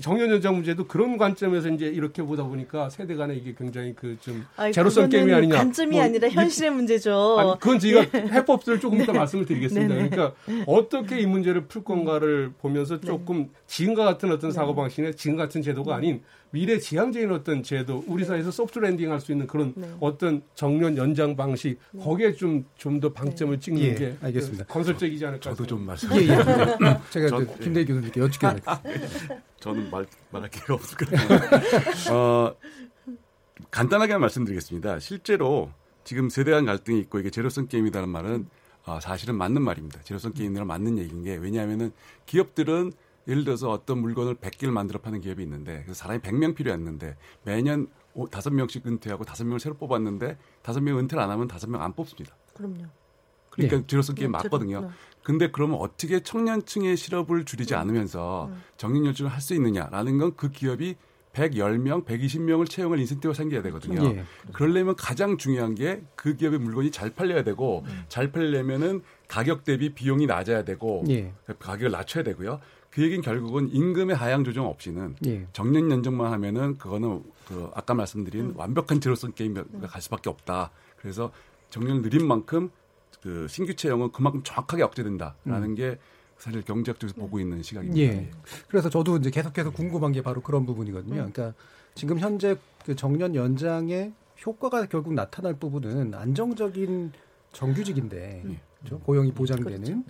정년 연장 문제도 그런 관점에서 이제 이렇게 보다 보니까 세대 간에 이게 굉장히 그 좀 제로성 게임이 아니냐. 관점이 뭐, 아니라 현실의 문제죠. 아니, 그건 저희가 예. 해법들을 조금 이따 네. 말씀을 드리겠습니다. 네, 네. 그러니까 어떻게 이 문제를 풀 건가를 보면서 네. 조금 지금과 같은 어떤 네. 사고 방식의 지금 같은 제도가 아닌 미래 지향적인 어떤 제도, 우리 사회에서 soft landing 할 수 있는 그런 네. 어떤 정년 연장 방식, 네. 거기에 좀, 좀 더 방점을 찍는 예, 게 알겠습니다. 건설적이지 않을까. 저도 좀 말씀. 예, 예. 제가 저, 김대희 교수님께 여쭙겠습니다. 저는 말, 말할 기회가 없을 것 같아요. 어, 간단하게 말씀드리겠습니다. 실제로 지금 세대 간 갈등이 있고 이게 제로성 게임이라는 말은 어, 사실은 맞는 말입니다. 제로성 게임이랑 맞는 얘기인 게 왜냐하면은 기업들은 예를 들어서 어떤 물건을 100개를 만들어 파는 기업이 있는데 그래서 사람이 100명 필요했는데 매년 5명씩 은퇴하고 5명을 새로 뽑았는데 5명 은퇴를 안 하면 5명 안 뽑습니다. 그럼요. 그러니까 네. 제로성 게임 네, 맞거든요. 네. 근데 그러면 어떻게 청년층의 실업을 줄이지 음. 않으면서 음. 정년연수를 할수 있느냐라는 건 그 기업이 110명, 120명을 채용할 인센티브가 생겨야 되거든요. 예. 그러려면 가장 중요한 게 그 기업의 물건이 잘 팔려야 되고 음. 잘 팔려면은 가격 대비 비용이 낮아야 되고 예. 가격을 낮춰야 되고요. 그 얘기는 결국은 임금의 하향 조정 없이는 예. 정년 연장만 하면은 그거는 그 아까 말씀드린 음. 완벽한 제로성 게임가 갈 수밖에 없다. 그래서 정년을 느린 만큼 그 신규 채용은 그만큼 정확하게 억제된다라는 음. 게 사실 경제학 쪽에서 보고 있는 시각입니다. 예. 그래서 저도 이제 계속해서 궁금한 게 바로 그런 부분이거든요. 음. 그러니까 지금 현재 그 정년 연장의 효과가 결국 나타날 부분은 안정적인 정규직인데 음. 그렇죠? 고용이 보장되는 그렇죠.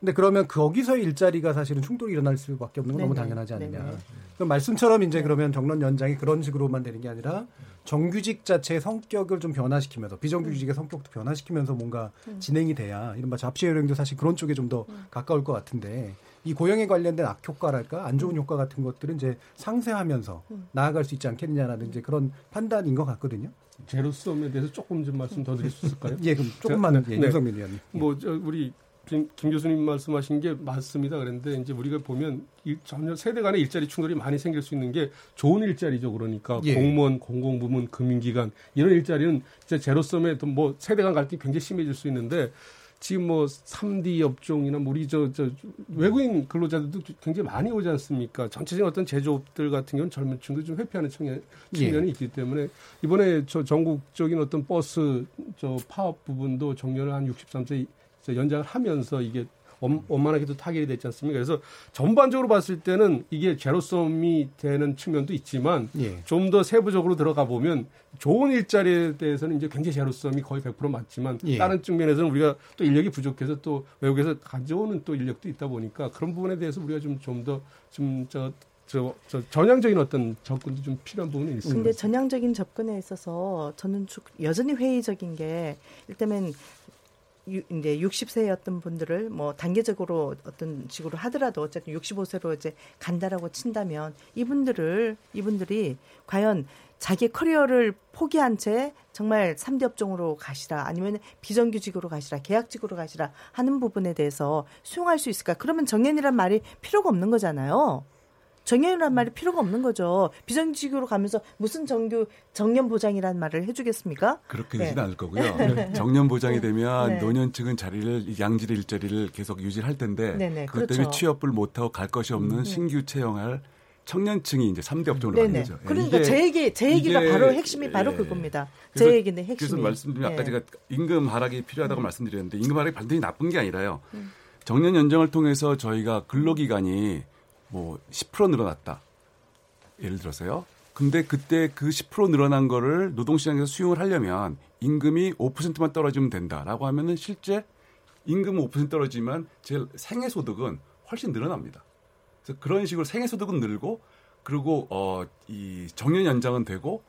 근데 그러면 거기서 일자리가 사실은 충돌이 일어날 수밖에 없는 건 너무 당연하지 않느냐. 네네. 그럼 말씀처럼 이제 네. 그러면 정년 연장이 그런 식으로만 되는 게 아니라 정규직 자체의 성격을 좀 변화시키면서 비정규직의 성격도 변화시키면서 뭔가 음. 진행이 돼야 이른바 잡시여행도 사실 그런 쪽에 좀더 음. 가까울 것 같은데 이 고용에 관련된 악효과랄까 안 좋은 음. 효과 같은 것들은 이제 상쇄하면서 나아갈 수 있지 않겠느냐라는 이제 그런 판단인 것 같거든요. 제로섬에 대해서 조금 좀 말씀 더 드릴 수 있을까요? 예, 그럼 조금만은 예, 네. 윤성민 의원님. 뭐 우리 김, 김, 교수님 말씀하신 게 맞습니다. 그런데 이제 우리가 보면 일, 전혀 세대 간의 일자리 충돌이 많이 생길 수 있는 게 좋은 일자리죠. 그러니까 예. 공무원, 공공부문, 금융기관 이런 일자리는 진짜 제로섬에 뭐 세대 간 갈등이 굉장히 심해질 수 있는데 지금 뭐 3D 업종이나 뭐 우리 저, 저 외국인 근로자들도 굉장히 많이 오지 않습니까? 전체적인 어떤 제조업들 같은 경우는 젊은 층도 좀 회피하는 측면, 측면이 예. 있기 때문에 이번에 저 전국적인 어떤 버스 저 파업 부분도 정년을 한 63세 연장을 하면서 이게 원만하게도 타결이 됐지 않습니까? 그래서 전반적으로 봤을 때는 이게 제로섬이 되는 측면도 있지만 예. 좀더 세부적으로 들어가 보면 좋은 일자리에 대해서는 이제 굉장히 제로섬이 거의 100% 맞지만 예. 다른 측면에서는 우리가 또 인력이 부족해서 또 외국에서 가져오는 또 인력도 있다 보니까 그런 부분에 대해서 우리가 좀 좀 더 좀저 저, 저 전향적인 어떤 접근도 좀 필요한 부분이 있습니다. 근데 전향적인 접근에 있어서 저는 여전히 회의적인 게 일단은 이제 60세였던 분들을 뭐 단계적으로 어떤 식으로 하더라도 어쨌든 65세로 이제 간다라고 친다면 이분들을 이분들이 과연 자기 커리어를 포기한 채 정말 3대 업종으로 가시라 아니면 비정규직으로 가시라 계약직으로 가시라 하는 부분에 대해서 수용할 수 있을까? 그러면 정년이란 말이 필요가 없는 거잖아요. 정년이란 말이 필요가 없는 거죠. 비정규직으로 가면서 무슨 정규 정년 보장이라는 말을 해주겠습니까? 그렇게 되지는 네. 않을 거고요. 네. 정년 보장이 되면 네. 노년 층은 자리를 양질의 일자리를 계속 유지할 텐데 네네, 그것 그렇죠. 때문에 취업을 못하고 갈 것이 없는 음. 신규 채용할 청년층이 이제 3대 업종으로 가는 거죠. 그러니까 제 얘기, 제 얘기가 바로 핵심이 바로 예. 그겁니다. 제 얘기는 핵심이. 그래서 말씀드린 예. 아까 제가 임금 하락이 필요하다고 음. 말씀드렸는데 임금 하락이 반드시 나쁜 게 아니라요. 음. 정년 연장을 통해서 저희가 근로기간이 뭐 10% 늘어났다. 예를 들어서요. 근데 그때 그 10% 늘어난 거를 노동시장에서 수용을 하려면 임금이 5%만 떨어지면 된다라고 하면은 실제 임금은 5% 떨어지면 제 생애 소득은 훨씬 늘어납니다. 그래서 그런 식으로 생애 소득은 늘고 그리고 어 이 정년 연장은 되고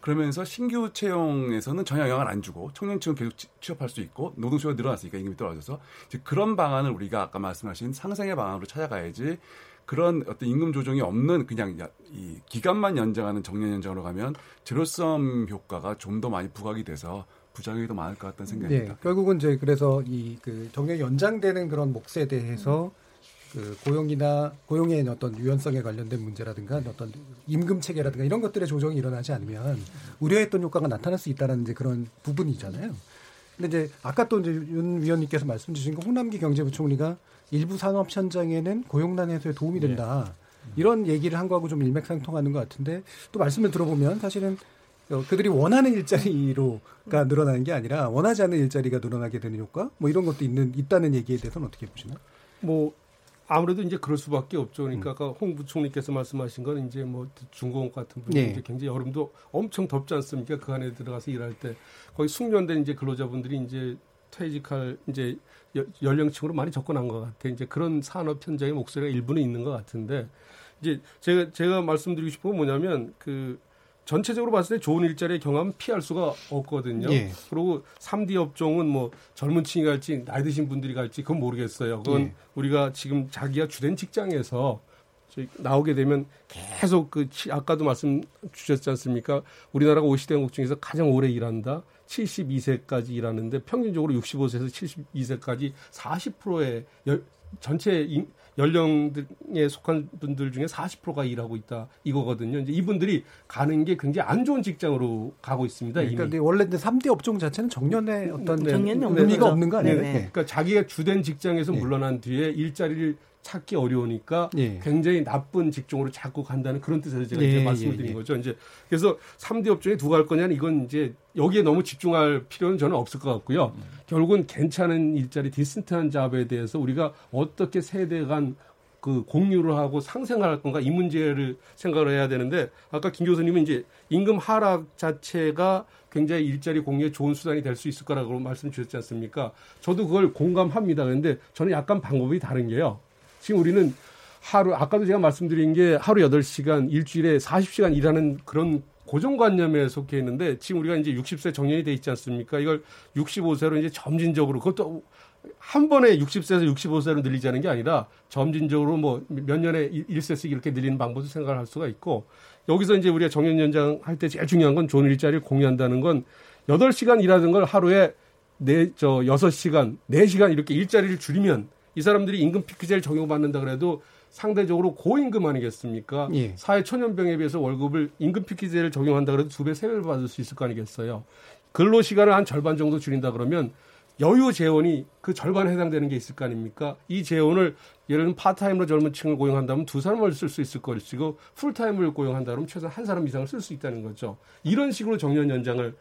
그러면서 신규 채용에서는 전혀 영향을 안 주고 청년층은 계속 취업할 수 있고 노동시가 늘어났으니까 임금이 떨어져서 이제 그런 방안을 우리가 아까 말씀하신 상생의 방안으로 찾아가야지 그런 어떤 임금 조정이 없는 그냥 이 기간만 연장하는 정년 연장으로 가면 제로섬 효과가 좀 더 많이 부각이 돼서 부작용이 더 많을 것 같다는 생각입니다. 네, 결국은 이제 그래서 이 그 정년 연장되는 그런 몫에 대해서 음. 그 고용이나 고용의 어떤 유연성에 관련된 문제라든가 어떤 임금 체계라든가 이런 것들의 조정이 일어나지 않으면 우려했던 효과가 나타날 수 있다라는 이제 그런 부분이잖아요. 근데 이제 아까 또 이제 윤 위원님께서 말씀 주신 거 홍남기 경제부총리가 일부 산업 현장에는 고용난 해소에 도움이 된다. 네. 이런 얘기를 한 거하고 좀 일맥상통하는 것 같은데 또 말씀을 들어보면 사실은 어, 그들이 원하는 일자리로가 늘어나는 게 아니라 원하지 않는 일자리가 늘어나게 되는 효과 뭐 이런 것도 있는 있다는 얘기에 대해서는 어떻게 보시나요? 뭐 아무래도 이제 그럴 수밖에 없죠. 그러니까 음. 아까 홍 부총리께서 말씀하신 건 이제 뭐 중공업 같은 분이 네. 이제 굉장히 여름도 엄청 덥지 않습니까? 그 안에 들어가서 일할 때 거의 숙련된 이제 근로자분들이 이제 퇴직할 이제 연령층으로 많이 접근한 것 같아. 이제 그런 산업 현장의 목소리가 일부는 있는 것 같은데 이제 제가 제가 말씀드리고 싶은 건 뭐냐면 그 전체적으로 봤을 때 좋은 일자리의 경험 피할 수가 없거든요. 예. 그리고 3D 업종은 뭐 젊은 층이 갈지 나이 드신 분들이 갈지 그건 모르겠어요. 그건 예. 우리가 지금 자기가 주된 직장에서 나오게 되면 계속 그 아까도 말씀 주셨지 않습니까? 우리나라가 50대 한국 중에서 가장 오래 일한다. 72세까지 일하는데 평균적으로 65세에서 72세까지 40%의 전체 연령에 속한 분들 중에 40%가 일하고 있다 이거거든요. 이제 이분들이 가는 게 굉장히 안 좋은 직장으로 가고 있습니다. 네, 그러니까 원래 3대 업종 자체는 정년에 어떤 네, 의미가 없는 거 아니에요? 네, 네. 그러니까 자기가 주된 직장에서 네. 물러난 뒤에 일자리를 찾기 어려우니까 예. 굉장히 나쁜 직종으로 자꾸 간다는 그런 뜻에서 제가 예, 이제 말씀을 드린 예, 예. 거죠. 이제 그래서 3대 업종에 누가 할 거냐는 이건 이제 여기에 너무 집중할 필요는 저는 없을 것 같고요. 음. 결국은 괜찮은 일자리 디센트한 잡에 대해서 우리가 어떻게 세대 간 그 공유를 하고 상생할 건가 이 문제를 생각을 해야 되는데 아까 김 교수님은 이제 임금 하락 자체가 굉장히 일자리 공유에 좋은 수단이 될 수 있을 거라고 말씀 주셨지 않습니까? 저도 그걸 공감합니다. 그런데 저는 약간 방법이 다른 게요. 지금 우리는 하루 아까도 제가 말씀드린 게 하루 8시간 일주일에 40시간 일하는 그런 고정관념에 속해 있는데 지금 우리가 이제 60세 정년이 돼 있지 않습니까? 이걸 65세로 이제 점진적으로 그것도 한 번에 60세에서 65세로 늘리자는 게 아니라 점진적으로 뭐 몇 년에 1세씩 이렇게 늘리는 방법도 생각을 할 수가 있고 여기서 이제 우리가 정년 연장 할 때 제일 중요한 건 좋은 일자리를 공유한다는 건 8시간 일하는 걸 하루에 네, 저 6시간, 4시간 이렇게 일자리를 줄이면 이 사람들이 임금 피크제를 적용받는다 그래도 상대적으로 고임금 아니겠습니까? 예. 사회 초년병에 비해서 월급을 임금 피크제를 적용한다 그래도 두 배, 세 배를 받을 수 있을 거 아니겠어요? 근로 시간을 한 절반 정도 줄인다 그러면 여유 재원이 그 절반에 해당되는 게 있을 거 아닙니까? 이 재원을 예를 들면 파트타임으로 젊은 층을 고용한다면 두 사람을 쓸 수 있을 것이고 풀타임을 고용한다 그러면 최소한 한 사람 이상을 쓸 수 있다는 거죠. 이런 식으로 정년 연장을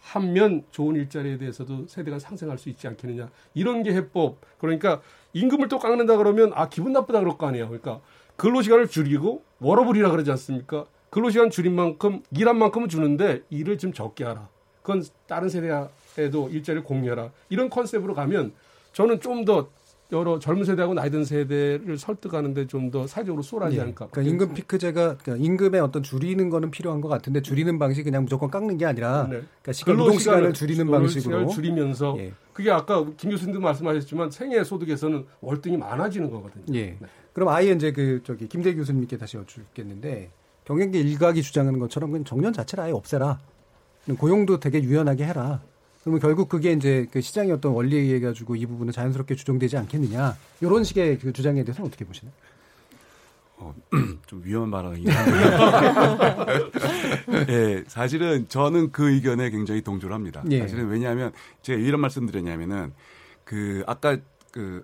하면 좋은 일자리에 대해서도 세대가 상생할 수 있지 않겠느냐. 이런 게 해법. 그러니까 임금을 또 깎는다 그러면 아 기분 나쁘다 그럴 거 아니에요. 그러니까 근로시간을 줄이고 워라밸이라 그러지 않습니까? 근로시간 줄인 만큼 일한 만큼은 주는데 일을 좀 적게 하라. 그건 다른 세대에도 일자리를 공유하라. 이런 컨셉으로 가면 저는 좀 더 여러 젊은 세대하고 나이 든 세대를 설득하는데 좀 더 사회적으로 수월하지 네. 않을까. 그러니까 임금 피크제가 그러니까 임금의 어떤 줄이는 거는 필요한 것 같은데 줄이는 방식이 그냥 무조건 깎는 게 아니라 네. 그러니까 시간 노동 시간을 줄이는 방식으로 줄이면서 예. 그게 아까 김 교수님도 말씀하셨지만 생애 소득에서는 월등히 많아지는 거거든요. 예. 네. 그럼 아예 이제 그 저기 김대 교수님께 다시 여쭙겠는데 경영계 일각이 주장하는 것처럼 그냥 정년 자체를 아예 없애라. 고용도 되게 유연하게 해라. 그러면 결국 그게 이제 그 시장의 어떤 원리에 의해 가지고 이 부분은 자연스럽게 조정되지 않겠느냐. 이런 식의 그 주장에 대해서는 어떻게 보시나요? 어, 좀 위험한 발언이긴 한데. 예, 사실은 저는 그 의견에 굉장히 동조를 합니다. 예. 사실은 왜냐하면 제가 이런 말씀 드렸냐면은 그 아까 그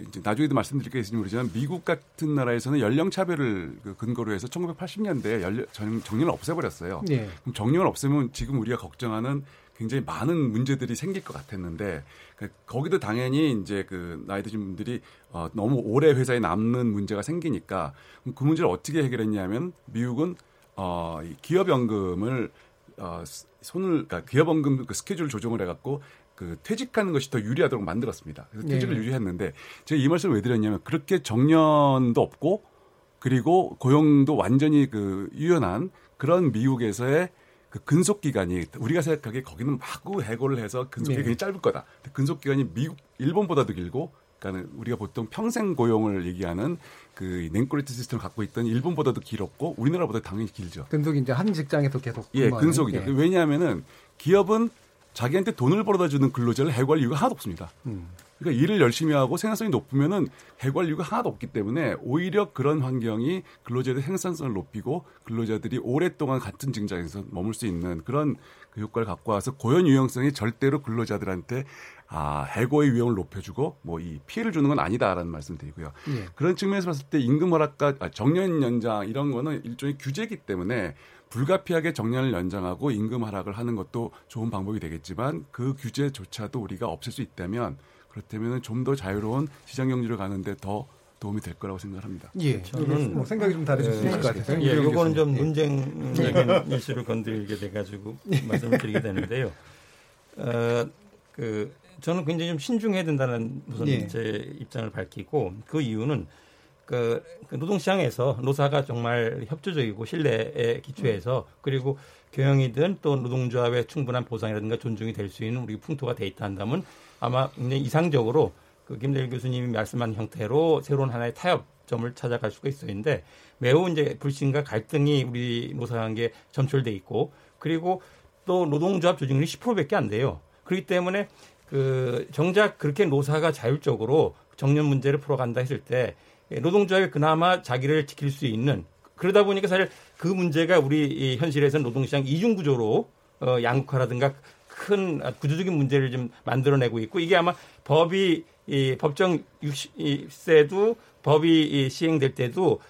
이제 나중에도 말씀드릴게겠지만 모르지만 미국 같은 나라에서는 연령 차별을 그 근거로 해서 1980년대에 연령 정, 정년을 없애버렸어요. 예. 그럼 정년을 없애면 지금 우리가 걱정하는 굉장히 많은 문제들이 생길 것 같았는데 그 거기도 당연히 이제 그 나이 드신 분들이 어, 너무 오래 회사에 남는 문제가 생기니까 그 문제를 어떻게 해결했냐면 미국은 어, 기업연금을 어, 손을 그러니까 기업연금 그 스케줄 조정을 해갖고 그 퇴직하는 것이 더 유리하도록 만들었습니다. 그래서 퇴직을 네. 유지했는데 제가 이 말씀을 왜 드렸냐면 그렇게 정년도 없고 그리고 고용도 완전히 그 유연한 그런 미국에서의 그 근속 기간이 우리가 생각하기에 거기는 마구 해고를 해서 근속 기간이 네. 짧을 거다. 근속 기간이 미국 일본보다도 길고 그러니까 우리가 보통 평생 고용을 얘기하는 그 냉꼬리티 시스템을 갖고 있던 일본보다도 길었고 우리나라보다 당연히 길죠. 근속이 이제 한 직장에서 계속 예, 근속이죠. 예. 왜냐하면은 기업은 자기한테 돈을 벌어다 주는 근로자를 해고할 이유가 하나도 없습니다. 음. 그러니까 일을 열심히 하고 생산성이 높으면은 해고할 이유가 하나도 없기 때문에 오히려 그런 환경이 근로자들의 생산성을 높이고 근로자들이 오랫동안 같은 직장에서 머물 수 있는 그런 그 효과를 갖고 와서 고연 유형성이 절대로 근로자들한테 아, 해고의 위험을 높여주고 뭐 이 피해를 주는 건 아니다라는 말씀드리고요. 예. 그런 측면에서 봤을 때 임금 허락과 아, 정년 연장 이런 거는 일종의 규제이기 때문에 불가피하게 정년을 연장하고 임금 하락을 하는 것도 좋은 방법이 되겠지만 그 규제조차도 우리가 없앨 수 있다면 그렇다면 좀 더 자유로운 시장 경제를 가는데 더 도움이 될 거라고 생각합니다. 예, 저는 뭐 생각이 좀 다르실 수 있을 것 같아요. 예, 이거는 좀 문쟁적인 이슈를 건드리게 돼가지고 말씀을 드리게 되는데요. 어, 그 저는 굉장히 좀 신중해야 된다는 무슨 예. 제 입장을 밝히고 그 이유는 그, 그 노동시장에서 노사가 정말 협조적이고 신뢰에 기초해서 그리고 교형이든 또 노동조합의 충분한 보상이라든가 존중이 될 수 있는 우리 풍토가 돼 있다 한다면 아마 이상적으로 그 김대일 교수님이 말씀한 형태로 새로운 하나의 타협점을 찾아갈 수가 있었는데 매우 이제 불신과 갈등이 우리 노사관계에 점철돼 있고 그리고 또 노동조합 조직률이 10%밖에 안 돼요. 그렇기 때문에 그 정작 그렇게 노사가 자율적으로 정년 문제를 풀어간다 했을 때 노동조합이 그나마 자기를 지킬 수 있는 그러다 보니까 사실 그 문제가 우리 현실에서는 노동시장 이중 구조로 어, 양극화라든가 큰 구조적인 문제를 좀 만들어내고 있고 이게 아마 법이 이 법정 60세도 법이 이 시행될 때도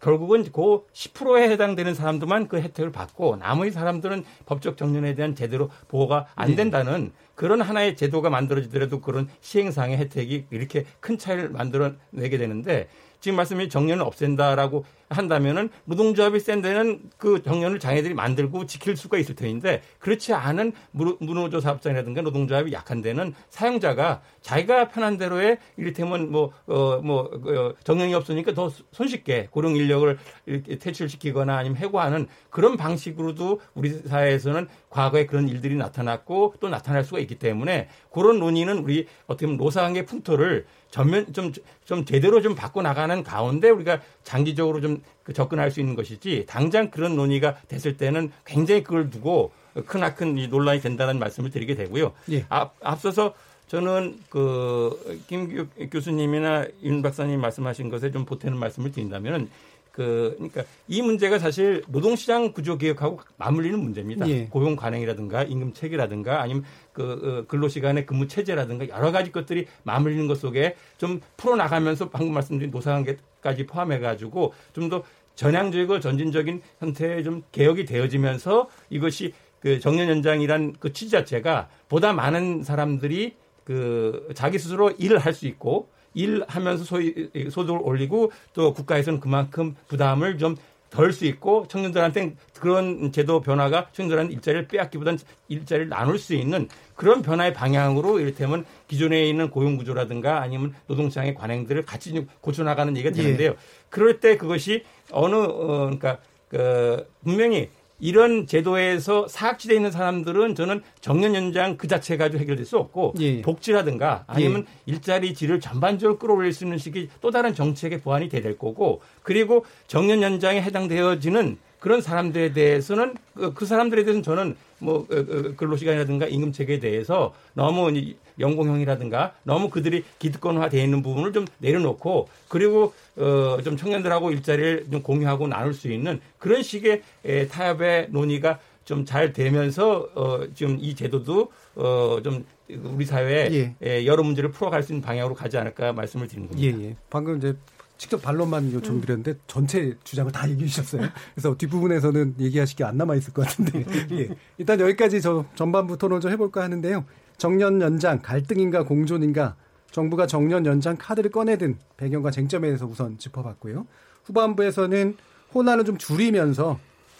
결국은 그 10%에 해당되는 사람들만 그 혜택을 받고 나머지 사람들은 법적 정년에 대한 제대로 보호가 안 네. 된다는 네. 그런 하나의 제도가 만들어지더라도 그런 시행상의 혜택이 이렇게 큰 차이를 만들어내게 되는데 지금 말씀이 정년을 없앤다라고 한다면은 노동조합이 센 데는 그 정년을 자기들이 만들고 지킬 수가 있을 텐데 그렇지 않은 무노조 사업장이라든가 노동조합이 약한 데는 사용자가 자기가 편한 대로의 이를테면 뭐, 어, 뭐, 어, 정년이 없으니까 더 손쉽게 고령 인력을 이렇게 퇴출시키거나 아니면 해고하는 그런 방식으로도 우리 사회에서는 과거에 그런 일들이 나타났고 또 나타날 수가 있기 때문에 그런 논의는 우리 어떻게 보면 노사관계 풍토를 전면 좀, 좀 제대로 좀 바꿔 나가는 가운데 우리가 장기적으로 좀그 접근할 수 있는 것이지 당장 그런 논의가 됐을 때는 굉장히 그걸 두고 크나큰 논란이 된다는 말씀을 드리게 되고요. 예. 앞, 앞서서 저는 그 김 교수님이나 윤 박사님 말씀하신 것에 좀 보태는 말씀을 드린다면은 그 그러니까 이 문제가 사실 노동시장 구조 개혁하고 맞물리는 문제입니다. 예. 고용 관행이라든가 임금 체계라든가 아니면 그 어, 근로 시간의 근무 체제라든가 여러 가지 것들이 맞물리는 것 속에 좀 풀어 나가면서 방금 말씀드린 노사관계 까지 포함해 가지고 좀 더 전향적이고 전진적인 형태의 좀 개혁이 되어지면서 이것이 그 정년 연장이란 그 취지 자체가 보다 많은 사람들이 그 자기 스스로 일을 할 수 있고 일하면서 소위 소득을 올리고 또 국가에서는 그만큼 부담을 좀 덜 수 있고 청년들한테 그런 제도 변화가 청년들한테 일자리를 빼앗기보다는 일자리를 나눌 수 있는 그런 변화의 방향으로 이를테면 기존에 있는 고용 구조라든가 아니면 노동시장의 관행들을 같이 고쳐나가는 얘기가 되는데요. 예. 그럴 때 그것이 어느 어 그러니까 그 분명히 이런 제도에서 사각지대에 있는 사람들은 저는 정년 연장 그 자체 가지고 해결될 수 없고 예. 복지라든가 아니면 예. 일자리 질을 전반적으로 끌어올릴 수 있는 식이 또 다른 정책의 보완이 돼야 될 거고 그리고 정년 연장에 해당되어지는 그런 사람들에 대해서는 그, 그 사람들에 대해서는 저는 뭐 어, 어, 근로시간이라든가 임금 체계에 대해서 너무 연공형이라든가 너무 그들이 기득권화되어 있는 부분을 좀 내려놓고 그리고 어, 좀 청년들하고 일자리를 좀 공유하고 나눌 수 있는 그런 식의 에, 타협의 논의가 좀 잘 되면서 어, 지금 이 제도도 어, 좀 우리 사회에 예. 에, 여러 문제를 풀어갈 수 있는 방향으로 가지 않을까 말씀을 드리는 겁니다. 예, 예. 방금 이제 직접 반론만 요청드렸는데 음. 전체 주장을 다 얘기해 주셨어요. 그래서 뒷부분에서는 얘기하실 게 안 남아 있을 것 같은데. 예. 일단 여기까지 저 전반부 토론 좀 해볼까 하는데요. 정년 연장 갈등인가 공존인가 정부가 정년 연장 카드를 꺼내든 배경과 쟁점에 대해서 우선 짚어봤고요. 후반부에서는 혼란을 좀 줄이면서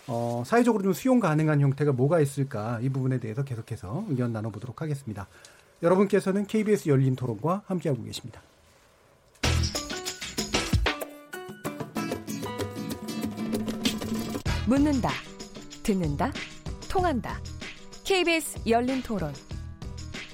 어, 사회적으로 좀 수용 가능한 형태가 뭐가 있을까 이 부분에 대해서 계속해서 의견 나눠보도록 하겠습니다. 여러분께서는 KBS 열린 토론과 함께하고 계십니다. 묻는다, 듣는다, 통한다. KBS 열린 토론.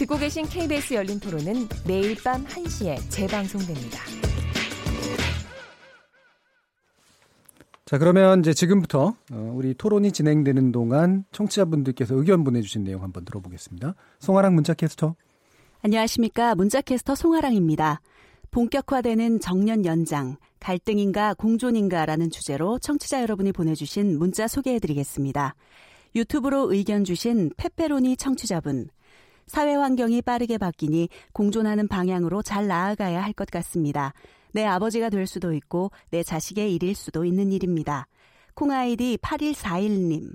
듣고 계신 KBS 열린 토론은 매일 밤 1시에 재방송됩니다. 자, 그러면 이제 지금부터 어, 우리 토론이 진행되는 동안 청취자분들께서 의견 보내주신 내용 한번 들어보겠습니다. 송아랑 문자캐스터. 안녕하십니까. 문자캐스터 송아랑입니다. 본격화되는 정년 연장, 갈등인가 공존인가라는 주제로 청취자 여러분이 보내주신 문자 소개해드리겠습니다. 유튜브로 의견 주신 페페로니 청취자분. 사회 환경이 빠르게 바뀌니 공존하는 방향으로 잘 나아가야 할 것 같습니다. 내 아버지가 될 수도 있고 내 자식의 일일 수도 있는 일입니다. 콩아이디 8141님.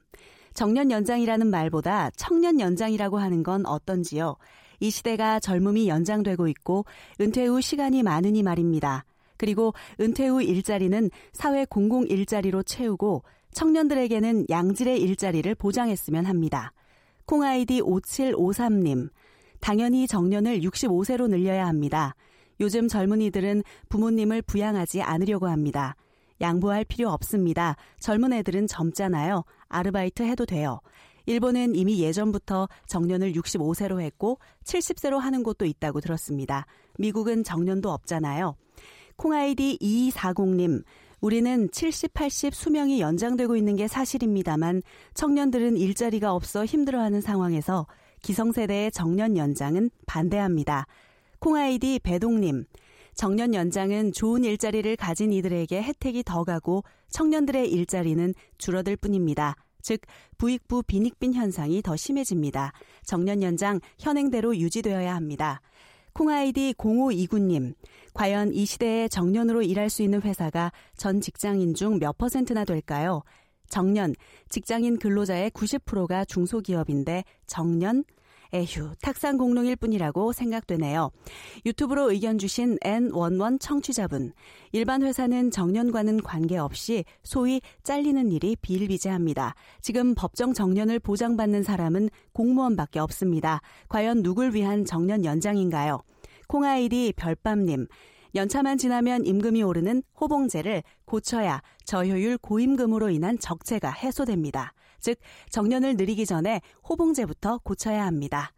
정년 연장이라는 말보다 청년 연장이라고 하는 건 어떤지요? 이 시대가 젊음이 연장되고 있고 은퇴 후 시간이 많으니 말입니다. 그리고 은퇴 후 일자리는 사회 공공 일자리로 채우고 청년들에게는 양질의 일자리를 보장했으면 합니다. 콩아이디 5753님. 당연히 정년을 65세로 늘려야 합니다. 요즘 젊은이들은 부모님을 부양하지 않으려고 합니다. 양보할 필요 없습니다. 젊은 애들은 젊잖아요. 아르바이트 해도 돼요. 일본은 이미 예전부터 정년을 65세로 했고 70세로 하는 곳도 있다고 들었습니다. 미국은 정년도 없잖아요. 콩아이디 2240님, 우리는 70, 80 수명이 연장되고 있는 게 사실입니다만 청년들은 일자리가 없어 힘들어하는 상황에서 기성세대의 정년 연장은 반대합니다. 콩아이디 배동님, 정년 연장은 좋은 일자리를 가진 이들에게 혜택이 더 가고 청년들의 일자리는 줄어들 뿐입니다. 즉 부익부 빈익빈 현상이 더 심해집니다. 정년 연장 현행대로 유지되어야 합니다. 콩아이디 0529님, 과연 이 시대에 정년으로 일할 수 있는 회사가 전 직장인 중 몇 퍼센트나 될까요? 정년, 직장인 근로자의 90%가 중소기업인데 정년, 에휴, 탁상 공룡일 뿐이라고 생각되네요. 유튜브로 의견 주신 N11 청취자분. 일반 회사는 정년과는 관계없이 소위 잘리는 일이 비일비재합니다. 지금 법정 정년을 보장받는 사람은 공무원밖에 없습니다. 과연 누굴 위한 정년 연장인가요? 콩아이디 별밤님. 연차만 지나면 임금이 오르는 호봉제를 고쳐야 저효율 고임금으로 인한 적체가 해소됩니다. 즉 정년을 늘리기 전에 호봉제부터 고쳐야 합니다.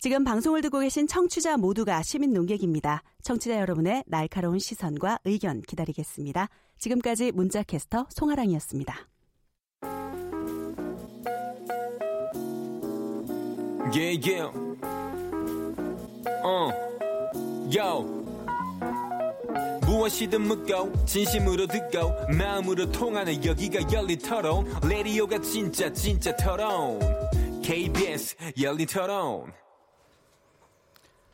지금 방송을 듣고 계신 청취자 모두가 시민 농객입니다. 청취자 여러분의 날카로운 시선과 의견 기다리겠습니다. 지금까지 문자캐스터 송아랑이었습니다. Yeah, yeah. Uh. Yo. 무엇이든 묻고 진심으로 듣고 마음으로 통하는 여기가 열린 토론 레디오가 진짜 진짜 토론. KBS 열린 토론.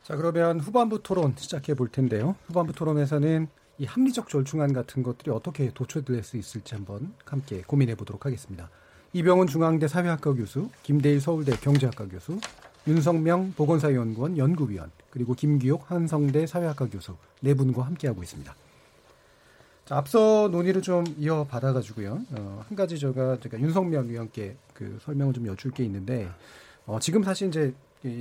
자 그러면 후반부 토론 시작해 볼 텐데요. 후반부 토론에서는 이 합리적 절충안 같은 것들이 어떻게 도출될 수 있을지 한번 함께 고민해 보도록 하겠습니다. 이병훈 중앙대 사회학과 교수 김대일 서울대 경제학과 교수 윤성명 보건사연구원 연구위원 그리고 김규옥 한성대 사회학과 교수 네 분과 함께하고 있습니다. 자, 앞서 논의를 좀 이어받아가지고요. 어, 한 가지 제가, 제가 윤석명 위원께 그 설명을 좀 여쭐 게 있는데, 어, 지금 사실 이제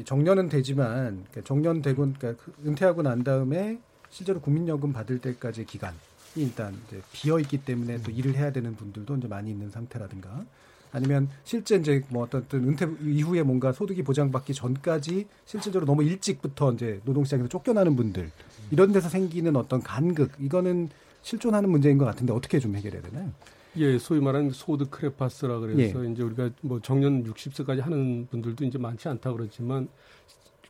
정년은 되지만, 그러니까 정년되고, 그러니까 그 은퇴하고 난 다음에 실제로 국민연금 받을 때까지 기간이 일단 비어 있기 때문에 또 일을 해야 되는 분들도 이제 많이 있는 상태라든가, 아니면 실제 이제 뭐 어떤 은퇴 이후에 뭔가 소득이 보장받기 전까지 실질적으로 너무 일찍부터 이제 노동시장에서 쫓겨나는 분들 이런 데서 생기는 어떤 간극 이거는 실존하는 문제인 것 같은데 어떻게 좀 해결해야 되나요? 예, 소위 말하는 소득 크레파스라 그래서 예. 이제 우리가 뭐 정년 60세까지 하는 분들도 이제 많지 않다 그렇지만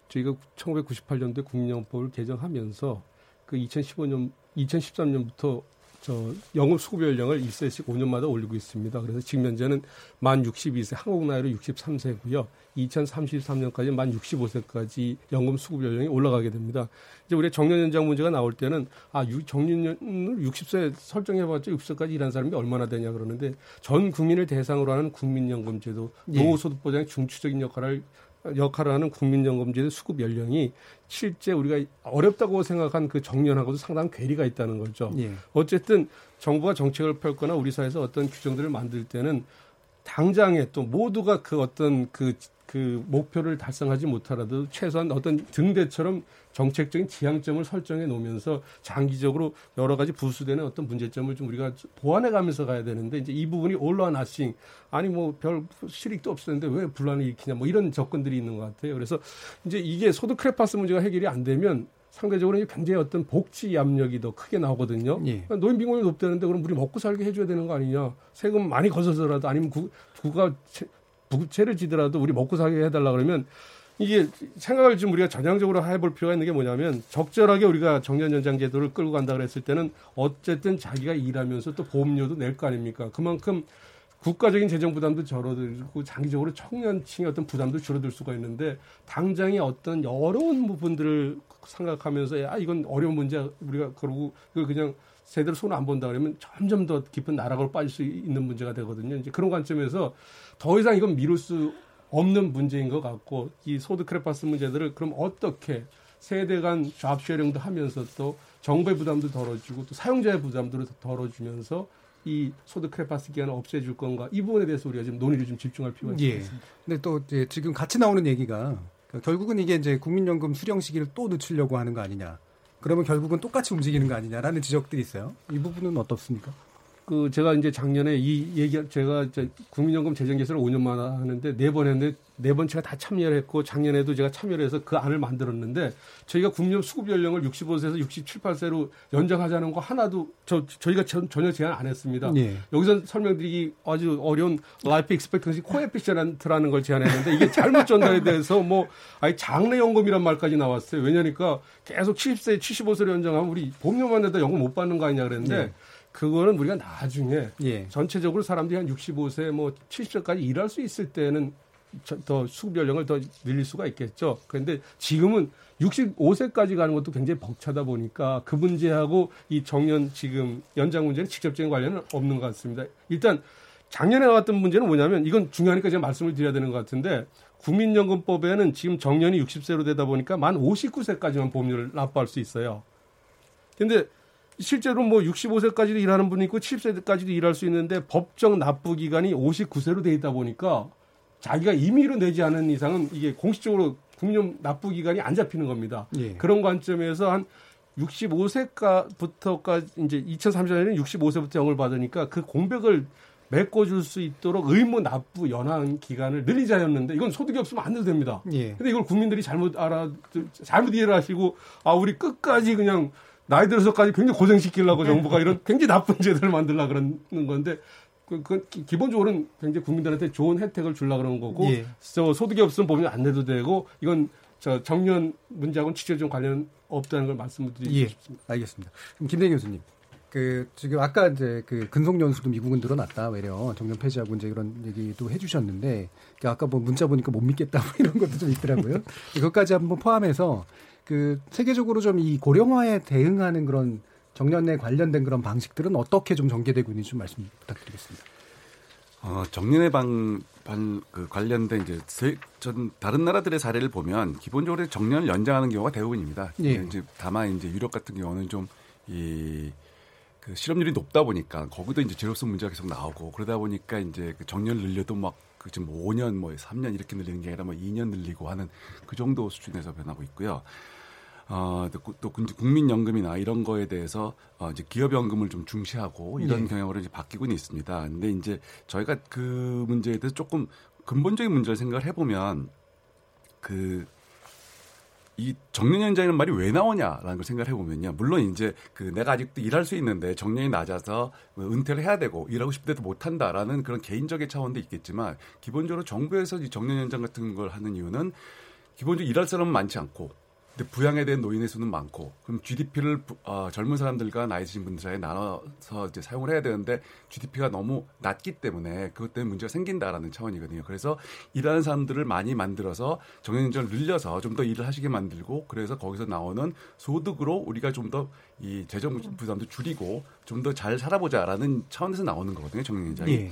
저희가 1998년도에 국민연금법을 개정하면서 그 2015년 2013년부터 저 영업 수급 연령을 1세씩 5년마다 올리고 있습니다. 그래서 지금 현재는 만 62세 한국 나이로 63세고요. 2033년까지 만 65세까지 연금 수급 연령이 올라가게 됩니다. 이제 우리 정년 연장 문제가 나올 때는 아 정년을 60세 설정해봤자 60세까지 일한 사람이 얼마나 되냐 그러는데 전 국민을 대상으로 하는 국민연금제도 예. 노후소득 보장의 중추적인 역할을 역할을 하는 국민연금제의 수급 연령이 실제 우리가 어렵다고 생각한 그 정년하고도 상당한 괴리가 있다는 거죠. 예. 어쨌든 정부가 정책을 펼거나 우리 사회에서 어떤 규정들을 만들 때는 당장에 또 모두가 그 어떤 그 그 목표를 달성하지 못하라도 최소한 어떤 등대처럼 정책적인 지향점을 설정해 놓으면서 장기적으로 여러 가지 부수되는 어떤 문제점을 좀 우리가 보완해 가면서 가야 되는데 이제 이 부분이 올라나싱 아니 뭐 별 실익도 없었는데 왜 분란을 일으키냐 뭐 이런 접근들이 있는 것 같아요. 그래서 이제 이게 소득 크레파스 문제가 해결이 안 되면 상대적으로 굉장히 어떤 복지 압력이 더 크게 나오거든요. 예. 노인 빈곤이 높다는데 그럼 우리 먹고 살게 해줘야 되는 거 아니냐? 세금 많이 거둬서라도 아니면 구, 국가 부채를 지더라도 우리 먹고 살게 해달라 그러면 이게 생각을 좀 우리가 전향적으로 해볼 필요가 있는 게 뭐냐면 적절하게 우리가 정년 연장 제도를 끌고 간다 그랬을 때는 어쨌든 자기가 일하면서 또 보험료도 낼 거 아닙니까? 그만큼 국가적인 재정 부담도 줄어들고 장기적으로 청년층의 어떤 부담도 줄어들 수가 있는데 당장의 어떤 어려운 부분들을 생각하면서 야 이건 어려운 문제 우리가 그러고 그걸 그냥 제대로 손을 안 본다 그러면 점점 더 깊은 나락으로 빠질 수 있는 문제가 되거든요. 이제 그런 관점에서 더 이상 이건 미룰 수 없는 문제인 것 같고 이 소득 크레파스 문제들을 그럼 어떻게 세대 간 잡쉐링도 하면서 또 정부의 부담도 덜어주고 또 사용자의 부담도 덜어주면서 이 소득 크레파스 기간을 없애줄 건가 이 부분에 대해서 우리가 지금 논의를 좀 집중할 필요가 예. 있습니다. 근데 또 이제 지금 같이 나오는 얘기가 결국은 이게 이제 국민연금 수령 시기를 또 늦추려고 하는 거 아니냐. 그러면 결국은 똑같이 움직이는 거 아니냐라는 지적들이 있어요. 이 부분은 어떻습니까? 그 제가 이제 작년에 이 얘기 제가 국민연금 재정 개선을 5년 만에 하는데 네 번 했는데 네 번 제가 다 참여를 했고 작년에도 제가 참여를 해서 그 안을 만들었는데 저희가 국민연금 수급 연령을 65세에서 67, 8세로 연장하자는 거 하나도 저 저희가 전, 전혀 제안 안 했습니다. 예. 여기서 설명드리기 아주 어려운 life expectancy coefficient라는 걸 제안했는데 이게 잘못 전달이 돼서 뭐 아예 장례 연금이란 말까지 나왔어요. 왜냐니까 계속 70세, 75세로 연장하면 우리 보험료만 내다 연금 못 받는 거 아니냐 그랬는데 예. 그거는 우리가 나중에 예. 전체적으로 사람들이 한 65세 뭐 70세까지 일할 수 있을 때는 더 수급 연령을 더 늘릴 수가 있겠죠. 그런데 지금은 65세까지 가는 것도 굉장히 벅차다 보니까 그 문제하고 이 정년 지금 연장 문제는 직접적인 관련은 없는 것 같습니다. 일단 작년에 나왔던 문제는 뭐냐면 이건 중요하니까 제가 말씀을 드려야 되는 것 같은데 국민연금법에는 지금 정년이 60세로 되다 보니까 만 59세까지만 보험료를 납부할 수 있어요. 근데 실제로 뭐 65세까지도 일하는 분이 있고 70세까지도 일할 수 있는데 법정 납부 기간이 59세로 돼 있다 보니까 자기가 임의로 내지 않은 이상은 이게 공식적으로 국민 납부 기간이 안 잡히는 겁니다. 예. 그런 관점에서 한 65세부터까지 이제 2030년에는 65세부터 영을 받으니까 그 공백을 메꿔줄 수 있도록 의무 납부 연한 기간을 늘리자였는데 이건 소득이 없으면 안 돼도 됩니다. 예. 근데 이걸 국민들이 잘못 알아 잘못 이해를 하시고 아 우리 끝까지 그냥 나이 들어서까지 굉장히 고생시키려고 정부가 이런 굉장히 나쁜 제도를 만들려 그러는 건데 그, 그 기본적으로는 굉장히 국민들한테 좋은 혜택을 주려 그러는 거고 예. 저 소득이 없으면 보면 안 내도 되고 이건 저 정년 문제하고는 직접적 관련 없다는 걸 말씀드리고 예. 싶습니다. 알겠습니다. 그럼 김대 교수님. 그 지금 아까 이제 그 근속 연수도 미국은 늘어났다 외려 정년 폐지하고 이제 이런 얘기도 해주셨는데 그 아까 뭐 문자 보니까 못 믿겠다 뭐 이런 것도 좀 있더라고요. 그것까지 한번 포함해서 그 세계적으로 좀 이 고령화에 대응하는 그런 정년에 관련된 그런 방식들은 어떻게 좀 전개되고 있는지 좀 말씀 부탁드리겠습니다. 어, 정년에 방, 반, 그 관련된 이제 세, 전 다른 나라들의 사례를 보면 기본적으로 정년을 연장하는 경우가 대부분입니다. 예. 이제 다만 이제 유럽 같은 경우는 좀이 그 실업률이 높다 보니까 거기도 이제 제로성 문제가 계속 나오고 그러다 보니까 이제 그 정년 늘려도 막 그 지금 5년 뭐 3년 이렇게 늘리는 게 아니라 뭐 2년 늘리고 하는 그 정도 수준에서 변하고 있고요. 어, 또, 또 국민연금이나 이런 거에 대해서 어, 이제 기업연금을 좀 중시하고 이런 네. 경향으로 이제 바뀌고는 있습니다. 근데 이제 저희가 그 문제에 대해서 조금 근본적인 문제를 생각을 해보면 그 이 정년연장이라는 말이 왜 나오냐라는 걸 생각을 해보면요. 물론 이제 그 내가 아직도 일할 수 있는데 정년이 낮아서 은퇴를 해야 되고 일하고 싶을 때도 못 한다라는 그런 개인적인 차원도 있겠지만 기본적으로 정부에서 이 정년연장 같은 걸 하는 이유는 기본적으로 일할 사람은 많지 않고 근데 부양에 대한 노인의 수는 많고 그럼 GDP를 어, 젊은 사람들과 나이 드신 분들 사이에 나눠서 이제 사용을 해야 되는데 GDP가 너무 낮기 때문에 그것 때문에 문제가 생긴다라는 차원이거든요. 그래서 일하는 사람들을 많이 만들어서 정년연장을 늘려서 좀 더 일을 하시게 만들고 그래서 거기서 나오는 소득으로 우리가 좀 더 이 재정 부담도 줄이고 좀 더 잘 살아보자라는 차원에서 나오는 거거든요. 정년연장이. 예.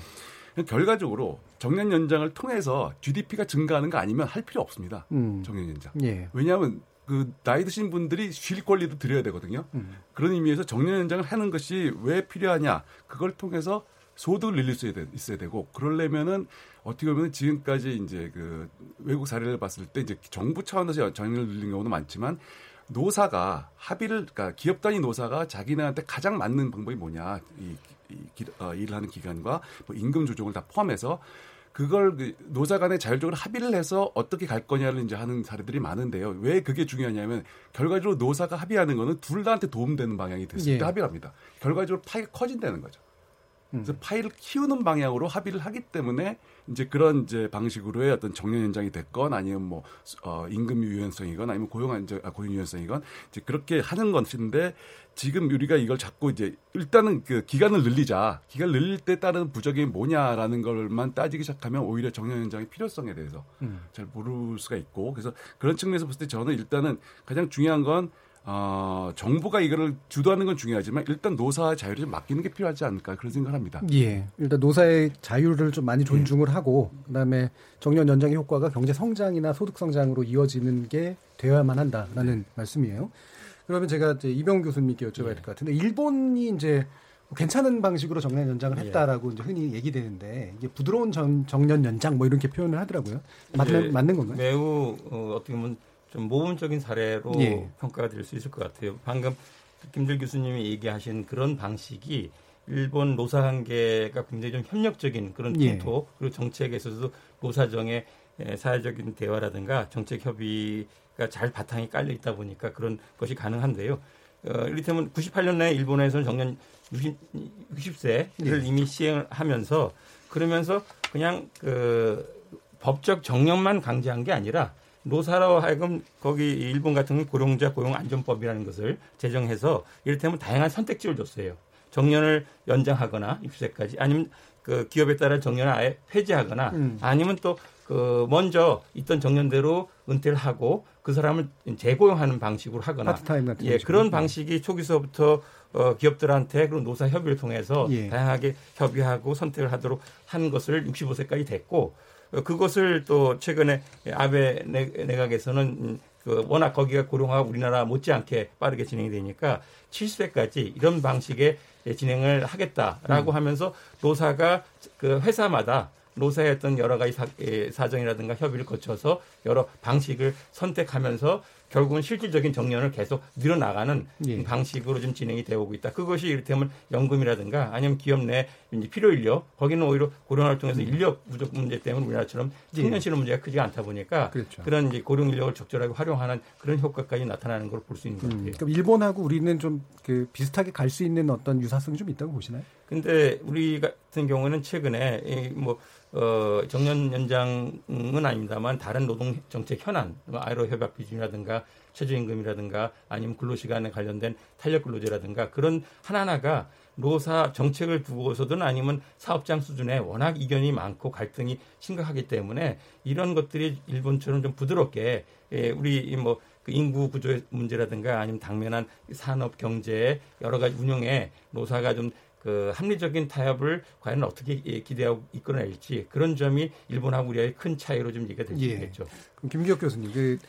결과적으로 정년 연장을 통해서 GDP가 증가하는 거 아니면 할 필요 없습니다. 음. 정년 연장. 예. 왜냐하면 그 나이 드신 분들이 쉴 권리도 드려야 되거든요. 음. 그런 의미에서 정년 연장을 하는 것이 왜 필요하냐? 그걸 통해서 소득을 늘릴 수 있어야 되고 그러려면은 어떻게 보면 지금까지 이제 그 외국 사례를 봤을 때 이제 정부 차원에서 정년을 늘린 경우도 많지만 노사가 합의를 그러니까 기업 단위 노사가 자기네한테 가장 맞는 방법이 뭐냐 이, 이, 이 어, 일을 하는 기간과 뭐 임금 조정을 다 포함해서 그걸 그 노사 간에 자율적으로 합의를 해서 어떻게 갈 거냐를 이제 하는 사례들이 많은데요. 왜 그게 중요하냐면 결과적으로 노사가 합의하는 거는 둘 다한테 도움되는 방향이 됐을 예. 때 합의를 합니다. 결과적으로 파이가 커진다는 거죠. 그래서 음. 파이를 키우는 방향으로 합의를 하기 때문에 이제 그런 이제 방식으로의 어떤 정년 연장이 됐건 아니면 뭐 어, 임금 유연성이건 아니면 고용 안정 아, 고용 유연성이건 이제 그렇게 하는 것인데 지금 우리가 이걸 자꾸 이제 일단은 그 기간을 늘리자 기간을 늘릴 때 따른 부작용이 뭐냐라는 걸만 따지기 시작하면 오히려 정년 연장의 필요성에 대해서 음. 잘 모를 수가 있고 그래서 그런 측면에서 봤을 때 저는 일단은 가장 중요한 건 어, 정부가 이거를 주도하는 건 중요하지만 일단 노사 자유를 좀 맡기는 게 필요하지 않을까 그런 생각을 합니다. 예. 일단 노사의 자유를 좀 많이 존중을 예. 하고 그다음에 정년 연장의 효과가 경제 성장이나 소득 성장으로 이어지는 게 되어야만 한다라는 네. 말씀이에요. 그러면 제가 이제 이병 교수님께 여쭤봐야 될 것 같은데 일본이 이제 괜찮은 방식으로 정년 연장을 예. 했다라고 예. 이제 흔히 얘기되는데 이게 부드러운 정, 년 연장 뭐 이렇게 표현을 하더라고요. 맞는 맞는 건가요? 매우 어, 어떻게 보면 좀 모범적인 사례로 예. 평가가 될 수 있을 것 같아요. 방금 김들 교수님이 얘기하신 그런 방식이 일본 노사 관계가 굉장히 좀 협력적인 그런 풍토 예. 그리고 정책에 있어서도 노사정의 사회적인 대화라든가 정책 협의가 잘 바탕이 깔려 있다 보니까 그런 것이 가능한데요. 어, 이를테면 98년에 일본에서는 정년 60, 60세를 예. 이미 시행을 하면서 그러면서 그냥 그 법적 정년만 강제한 게 아니라 노사로 하여금 거기 일본 같은 경우 고용자 고용 안전법이라는 것을 제정해서 이를테면 다양한 선택지를 줬어요. 정년을 연장하거나 60세까지 아니면 그 기업에 따라 정년을 아예 폐지하거나 음. 아니면 또 그 먼저 있던 정년대로 은퇴를 하고 그 사람을 재고용하는 방식으로 하거나 예, 그런 방식이 초기서부터 어, 기업들한테 그런 노사 협의를 통해서 예. 다양하게 협의하고 선택을 하도록 한 것을 65세까지 됐고 그것을 또 최근에 아베 내각에서는 그 워낙 거기가 고령화가 우리나라 못지않게 빠르게 진행이 되니까 70세까지 이런 방식의 진행을 하겠다라고 음. 하면서 노사가 그 회사마다 노사의 어떤 여러 가지 사, 사정이라든가 협의를 거쳐서 여러 방식을 선택하면서 결국은 실질적인 정년을 계속 늘어나가는 예. 방식으로 좀 진행이 되어 오고 있다. 그것이 이를테면 연금이라든가 아니면 기업 내 필요 인력 거기는 오히려 고령화를 통해서 음. 인력 부족 문제 때문에 우리나라처럼 청년 실업 문제가 크지가 않다 보니까 그렇죠. 그런 이제 고령 인력을 적절하게 활용하는 그런 효과까지 나타나는 걸 볼 수 있는 것 음. 같아요. 음. 그럼 일본하고 우리는 좀 그 비슷하게 갈 수 있는 어떤 유사성이 좀 있다고 보시나요? 근데 우리 같은 경우는 최근에 뭐 어, 정년 연장은 아닙니다만 다른 노동 정책 현안, 뭐 아이로 협약 비준이라든가 최저임금이라든가 아니면 근로시간에 관련된 탄력 근로제라든가 그런 하나하나가 노사 정책을 두고서든 아니면 사업장 수준에 워낙 이견이 많고 갈등이 심각하기 때문에 이런 것들이 일본처럼 좀 부드럽게 예, 우리 뭐그 인구 구조의 문제라든가 아니면 당면한 산업 경제 여러 가지 운영에 노사가 좀 그 합리적인 타협을 과연 어떻게 예, 기대하고 이끌어낼지 그런 점이 일본하고 우리와의 큰 차이로 좀 얘기가 될수 예. 있겠죠. 그럼 김기혁 교수님, 그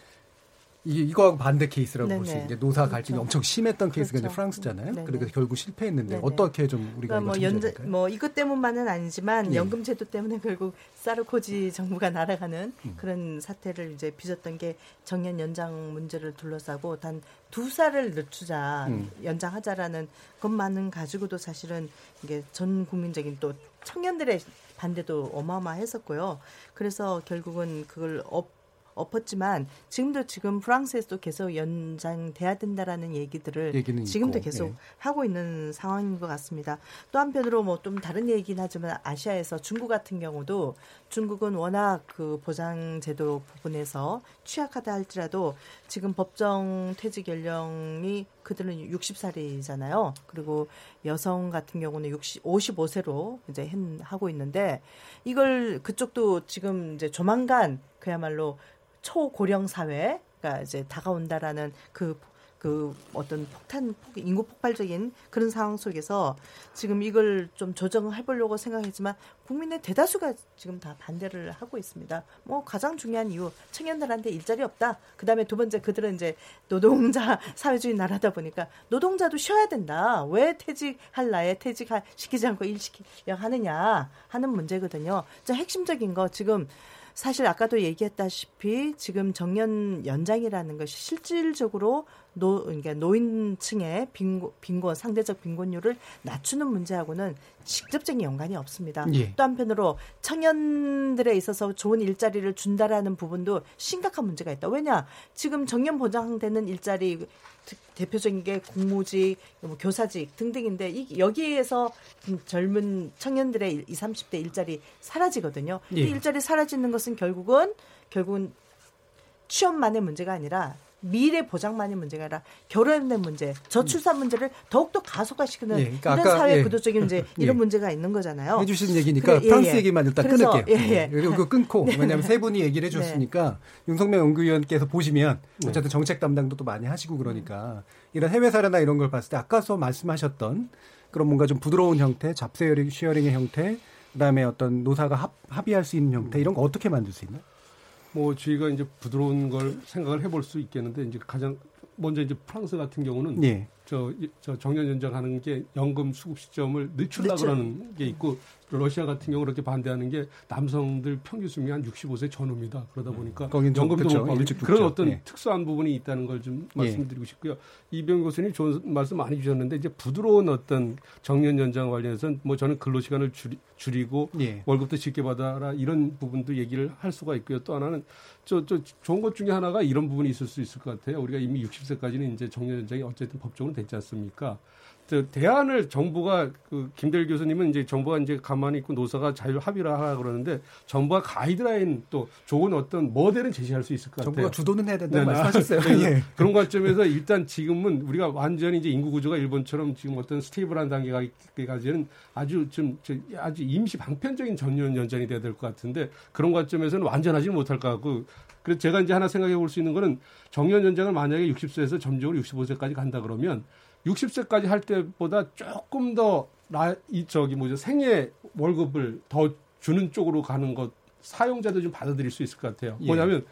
이, 이거하고 반대 케이스라고 볼 수 있는 게 노사 갈등이 그렇죠. 엄청 심했던 케이스가 그렇죠. 이제 프랑스잖아요. 네네. 그러니까 결국 실패했는데 네네. 어떻게 좀 우리가 그러니까 뭐 연재, 뭐 이것 때문만은 아니지만 네. 연금 제도 때문에 결국 사르코지 정부가 날아가는 음. 그런 사태를 이제 빚었던 게 정년 연장 문제를 둘러싸고 단 두 살을 늦추자 음. 연장하자라는 것만은 가지고도 사실은 이게 전 국민적인 또 청년들의 반대도 어마어마했었고요. 그래서 결국은 그걸 업 엎었지만 지금도 지금 프랑스에서도 계속 연장돼야 된다라는 얘기들을 지금도 있고, 계속 네. 하고 있는 상황인 것 같습니다. 또 한편으로 뭐 좀 다른 얘기긴 하지만 아시아에서 중국 같은 경우도 중국은 워낙 그 보장 제도 부분에서 취약하다 할지라도 지금 법정 퇴직 연령이 그들은 60살이잖아요. 그리고 여성 같은 경우는 60, 55세로 이제 하고 있는데 이걸 그쪽도 지금 이제 조만간 그야말로 초고령 사회 가 이제 다가온다라는 그, 그 어떤 폭탄, 인구 폭발적인 그런 상황 속에서 지금 이걸 좀 조정해 보려고 생각했지만 국민의 대다수가 지금 다 반대를 하고 있습니다. 뭐 가장 중요한 이유 청년들한테 일자리 없다. 그다음에 두 번째 그들은 이제 노동자 사회주의 나라다 보니까 노동자도 쉬어야 된다. 왜 퇴직할 나에 퇴직할 시키지 않고 일 시키려 하느냐 하는 문제거든요. 자 핵심적인 거 지금 사실 아까도 얘기했다시피 지금 정년 연장이라는 것이 실질적으로 노, 그러니까 노인층의 빈곤, 빈곤, 상대적 빈곤율을 낮추는 문제하고는 직접적인 연관이 없습니다. 예. 또 한편으로 청년들에 있어서 좋은 일자리를 준다라는 부분도 심각한 문제가 있다. 왜냐? 지금 정년 보장되는 일자리 대표적인 게 공무직, 뭐 교사직 등등인데 이, 여기에서 젊은 청년들의 20, 30대 일자리 사라지거든요. 예. 이 일자리 사라지는 것은 결국은 결국은 취업만의 문제가 아니라 미래 보장만이 문제가 아니라 결혼의 문제, 저출산 문제를 더욱더 가속화시키는 예, 그러니까 이런 사회 예. 구조적인 문제, 예. 이런 문제가 있는 거잖아요. 해주신 얘기니까 그래, 예, 프랑스 예. 얘기만 일단 그래서, 끊을게요. 예, 그리고 끊고 네. 왜냐하면 세 분이 얘기를 해줬으니까 네. 윤석명 연구위원께서 보시면 네. 어쨌든 정책 담당도 또 많이 하시고 그러니까 이런 해외 사례나 이런 걸 봤을 때 아까서 말씀하셨던 그런 뭔가 좀 부드러운 형태, 잡세 쉐어링의 형태, 그다음에 어떤 노사가 합, 합의할 수 있는 형태 이런 거 어떻게 만들 수 있나요? 뭐 저희가 이제 부드러운 걸 생각을 해볼 수 있겠는데 이제 가장 먼저 이제 프랑스 같은 경우는 예. 저, 저 정년 연장하는 게 연금 수급 시점을 늦출라 그러는 게 있고 러시아 같은 경우 그렇게 반대하는 게 남성들 평균 수명이 한 65세 전후입니다. 그러다 음. 보니까 음. 연금도 그렇죠. 그런 어떤 예. 특수한 부분이 있다는 걸좀 예. 말씀드리고 싶고요. 이병 교수님 좋은 말씀 많이 주셨는데 이제 부드러운 어떤 정년 연장 관련해서는 뭐 저는 근로 시간을 줄이, 줄이고 예. 월급도 적게 받아라 이런 부분도 얘기를 할 수가 있고요. 또 하나는 저, 저 좋은 것 중에 하나가 이런 부분이 있을 수 있을 것 같아요. 우리가 이미 60세까지는 이제 정년 연장이 어쨌든 법적으로 됐지 않습니까? 대안을 정부가 그 김대일 교수님은 이제 정부가 이제 가만히 있고 노사가 자율 합의를 하라 그러는데 정부가 가이드라인 또 좋은 어떤 모델은 제시할 수 있을 것 같아요. 정부가 주도는 해야 된다고 네, 말씀하셨어요. 네, 예. 그런 관점에서 일단 지금은 우리가 완전히 이제 인구 구조가 일본처럼 지금 어떤 stable한 단계까지는 아주 좀 아주 임시 방편적인 정년 연장이 돼야 될 것 같은데 그런 관점에서는 완전하지 못할 것 같고 그래서 제가 이제 하나 생각해 볼 수 있는 거는 정년 연장을 만약에 60세에서 점적으로 65세까지 간다 그러면 60세까지 할 때보다 조금 더 나, 이, 저기 뭐죠, 생애 월급을 더 주는 쪽으로 가는 것, 사용자도 좀 받아들일 수 있을 것 같아요. 예. 뭐냐면,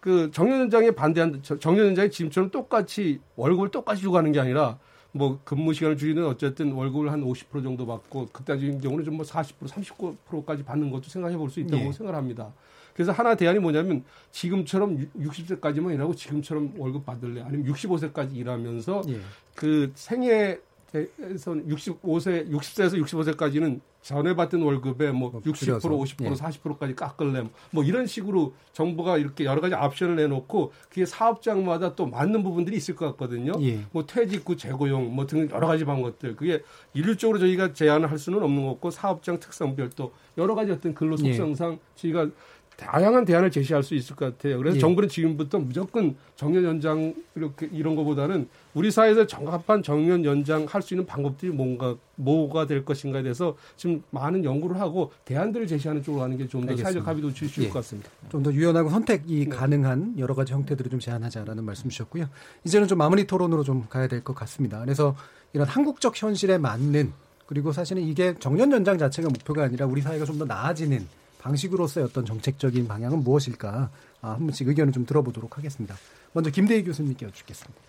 그 정년연장에 반대한, 정년연장이 지금처럼 똑같이 월급을 똑같이 주고 가는 게 아니라, 뭐 근무 시간을 줄이는 어쨌든 월급을 한 50% 정도 받고 그때 지금 경우는 좀 뭐 40% 39%까지 받는 것도 생각해 볼 수 있다고 예. 생각을 합니다. 그래서 하나 대안이 뭐냐면 지금처럼 60세까지만 일하고 지금처럼 월급 받을래 아니면 65세까지 일하면서 예. 그 생애 에서 65세, 60세에서 65세까지는 전에 받던 월급에 뭐 60%, 50%, 예. 40%까지 깎을래 뭐 이런 식으로 정부가 이렇게 여러 가지 옵션을 내놓고 그게 사업장마다 또 맞는 부분들이 있을 것 같거든요. 예. 뭐 퇴직 후 재고용 뭐 등 여러 가지 방법들 그게 일률적으로 저희가 제안을 할 수는 없는 거고 사업장 특성별 또 여러 가지 어떤 근로 예. 속성상 예. 저희가 다양한 대안을 제시할 수 있을 것 같아요. 그래서 예. 정부는 지금부터 무조건 정년 연장 이렇게 이런 것보다는 우리 사회에서 적합한 정년 연장 할 수 있는 방법들이 뭔가 뭐가 될 것인가에 대해서 지금 많은 연구를 하고 대안들을 제시하는 쪽으로 가는 게 좀 더 사회적 합의도 있을 예. 것 같습니다. 좀 더 유연하고 선택이 네. 가능한 여러 가지 형태들을 좀 제안하자라는 말씀 주셨고요. 이제는 좀 마무리 토론으로 좀 가야 될 것 같습니다. 그래서 이런 한국적 현실에 맞는 그리고 사실은 이게 정년 연장 자체가 목표가 아니라 우리 사회가 좀 더 나아지는 방식으로서의 어떤 정책적인 방향은 무엇일까 아, 한 분씩 의견을 좀 들어보도록 하겠습니다. 먼저 김대희 교수님께 여쭙겠습니다.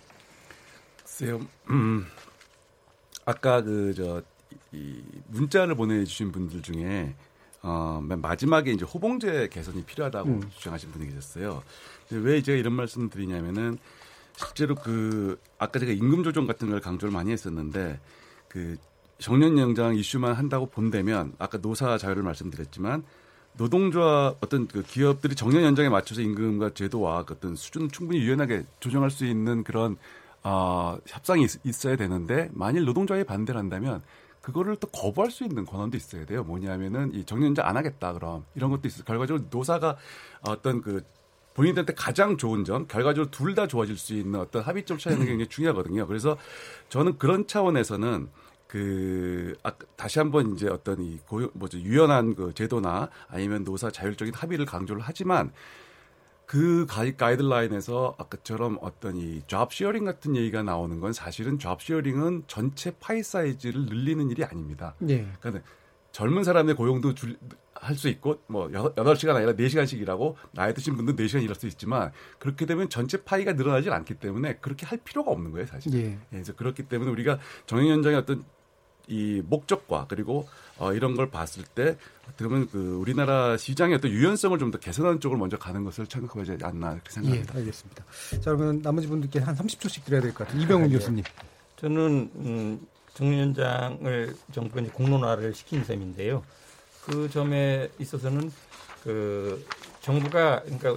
글쎄요, 음, 아까 그, 저, 이 문자를 보내주신 분들 중에 어, 맨 마지막에 이제 호봉제 개선이 필요하다고 음. 주장하신 분이 계셨어요. 왜 제가 이런 말씀 드리냐면은 실제로 그 아까 제가 임금 조정 같은 걸 강조를 많이 했었는데 그 정년 연장 이슈만 한다고 본다면 아까 노사 자유를 말씀드렸지만 노동조합 어떤 그 기업들이 정년 연장에 맞춰서 임금과 제도와 그 어떤 수준을 충분히 유연하게 조정할 수 있는 그런 어, 협상이 있, 어야 되는데 만일 노동조합이 반대를 한다면 그거를 또 거부할 수 있는 권한도 있어야 돼요. 뭐냐면은 이 정년 연장 안 하겠다 그럼 이런 것도 있어. 결과적으로 노사가 어떤 그 본인들한테 가장 좋은 점, 결과적으로 둘 다 좋아질 수 있는 어떤 합의점을 찾는 게 굉장히 중요하거든요. 그래서 저는 그런 차원에서는 그 아, 다시 한번 이제 어떤 이 고용 뭐죠 유연한 그 제도나 아니면 노사 자율적인 합의를 강조를 하지만 그 가이, 가이드라인에서 아까처럼 어떤 이잡 시어링 같은 얘기가 나오는 건 사실은 잡 시어링은 전체 파이 사이즈를 늘리는 일이 아닙니다. 네. 그러니까 젊은 사람의 고용도 줄, 할 수 있고 뭐 8시간 아니라 4시간씩 일하고 나이 드신 분도 4시간 일할 수 있지만 그렇게 되면 전체 파이가 늘어나질 않기 때문에 그렇게 할 필요가 없는 거예요, 사실. 예. 예, 그래서 그렇기 때문에 우리가 정형 연장의 어떤 이 목적과 그리고 어, 이런 걸 봤을 때 어떻게 보면 그 우리나라 시장의 어떤 유연성을 좀 더 개선하는 쪽으로 먼저 가는 것을 생각하지 않나 그렇게 생각합니다. 예, 알겠습니다. 자, 그러면 나머지 분들께 한 30초씩 드려야 될 것 같아요. 이병훈 아, 예. 교수님. 저는 음, 정년장을 정부가 공론화를 시킨 셈인데요. 그 점에 있어서는 그 정부가 그러니까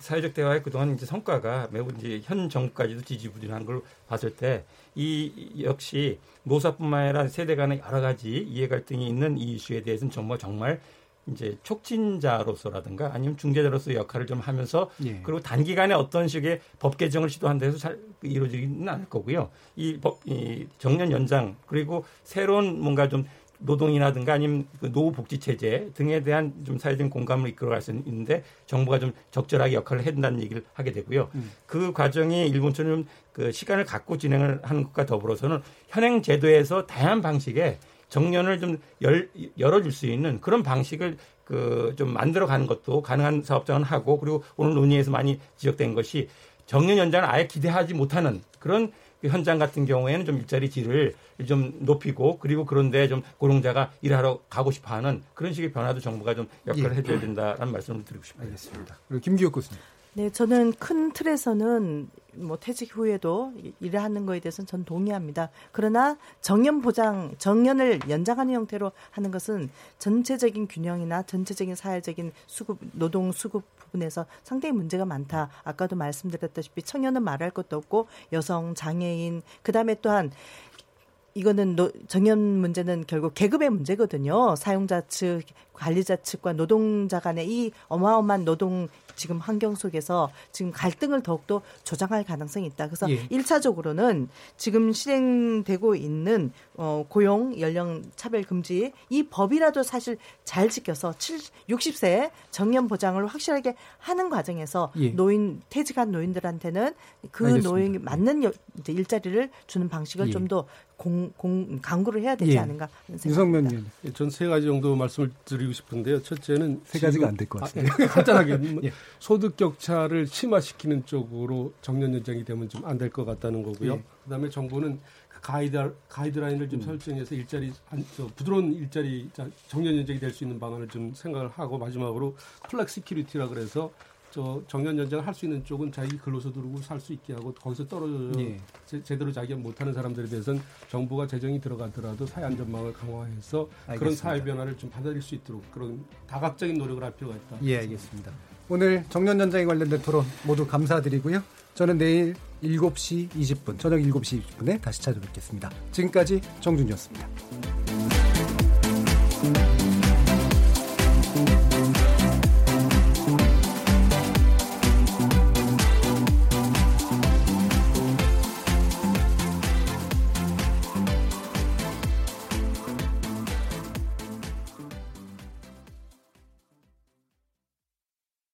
사회적 대화의 그동안 이제 성과가 매우 이제 현 정부까지도 지지부진한 걸 봤을 때 이 역시 노사뿐만 아니라 세대 간의 여러 가지 이해 갈등이 있는 이 이슈에 대해서는 정부가 정말 이제 촉진자로서라든가 아니면 중재자로서 역할을 좀 하면서 예. 그리고 단기간에 어떤 식의 법 개정을 시도한다 해서 잘 이루어지지는 않을 거고요. 이 법, 이 정년 연장 그리고 새로운 뭔가 좀 노동이라든가 아니면 그 노후 복지 체제 등에 대한 좀 사회적인 공감을 이끌어갈 수 있는데 정부가 좀 적절하게 역할을 해야 된다는 얘기를 하게 되고요. 음. 그 과정이 일본처럼 그 시간을 갖고 진행을 하는 것과 더불어서는 현행 제도에서 다양한 방식의 정년을 좀 열, 열어줄 수 있는 그런 방식을 그 좀 만들어 가는 것도 가능한 사업장은 하고 그리고 오늘 논의에서 많이 지적된 것이 정년 연장을 아예 기대하지 못하는 그런 그 현장 같은 경우에는 좀 일자리 질을 좀 높이고 그리고 그런데 좀 고령자가 일하러 가고 싶어하는 그런 식의 변화도 정부가 좀 역할을 예. 해줘야 된다는 말씀을 드리고 싶습니다. 알겠습니다. 그리고 김기혁 교수님. 네, 저는 큰 틀에서는 뭐 퇴직 후에도 일을 하는 거에 대해서는 전 동의합니다. 그러나 정년 보장, 정년을 연장하는 형태로 하는 것은 전체적인 균형이나 전체적인 사회적인 수급, 노동 수급 부분에서 상당히 문제가 많다. 아까도 말씀드렸다시피 청년은 말할 것도 없고 여성, 장애인, 그 다음에 또한 이거는 노, 정년 문제는 결국 계급의 문제거든요. 사용자 측, 관리자 측과 노동자 간의 이 어마어마한 노동 지금 환경 속에서 지금 갈등을 더욱더 조장할 가능성이 있다. 그래서 예. 1차적으로는 지금 실행되고 있는 어, 고용 연령 차별 금지 이 법이라도 사실 잘 지켜서 7, 60세 정년 보장을 확실하게 하는 과정에서 예. 노인 퇴직한 노인들한테는 그 알겠습니다. 노인 맞는 일자리를 주는 방식을 예. 좀더 공, 공, 강구를 해야 되지 예. 않은가 하는 생각입니다. 유성면 예, 전세 가지 정도 말씀을 드리고 싶은데요. 첫째는 세 가지가 안 될 것 같습니다. 아, 예. 간단하게 뭐 예. 소득 격차를 심화시키는 쪽으로 정년 연장이 되면 좀 안 될 것 같다는 거고요. 예. 그다음에 정부는 그 가이드 가이드라인을 좀 음. 설정해서 일자리 한, 저 부드러운 일자리 정년 연장이 될 수 있는 방안을 좀 생각을 하고 마지막으로 flexicurity라 그래서 저 정년 연장을 할 수 있는 쪽은 자기 근로소득으로 살 수 있게 하고 거기서 떨어져 예. 제, 대로 자기가 못하는 사람들에 대해서는 정부가 재정이 들어가더라도 사회 안전망을 강화해서 알겠습니다. 그런 사회 변화를 좀 받아들일 수 있도록 그런 다각적인 노력을 할 필요가 있다. 예, 알겠습니다. 오늘 정년 연장에 관련된 토론 모두 감사드리고요. 저는 내일 7시 20분, 저녁 7시 20분에 다시 찾아뵙겠습니다. 지금까지 정준희였습니다.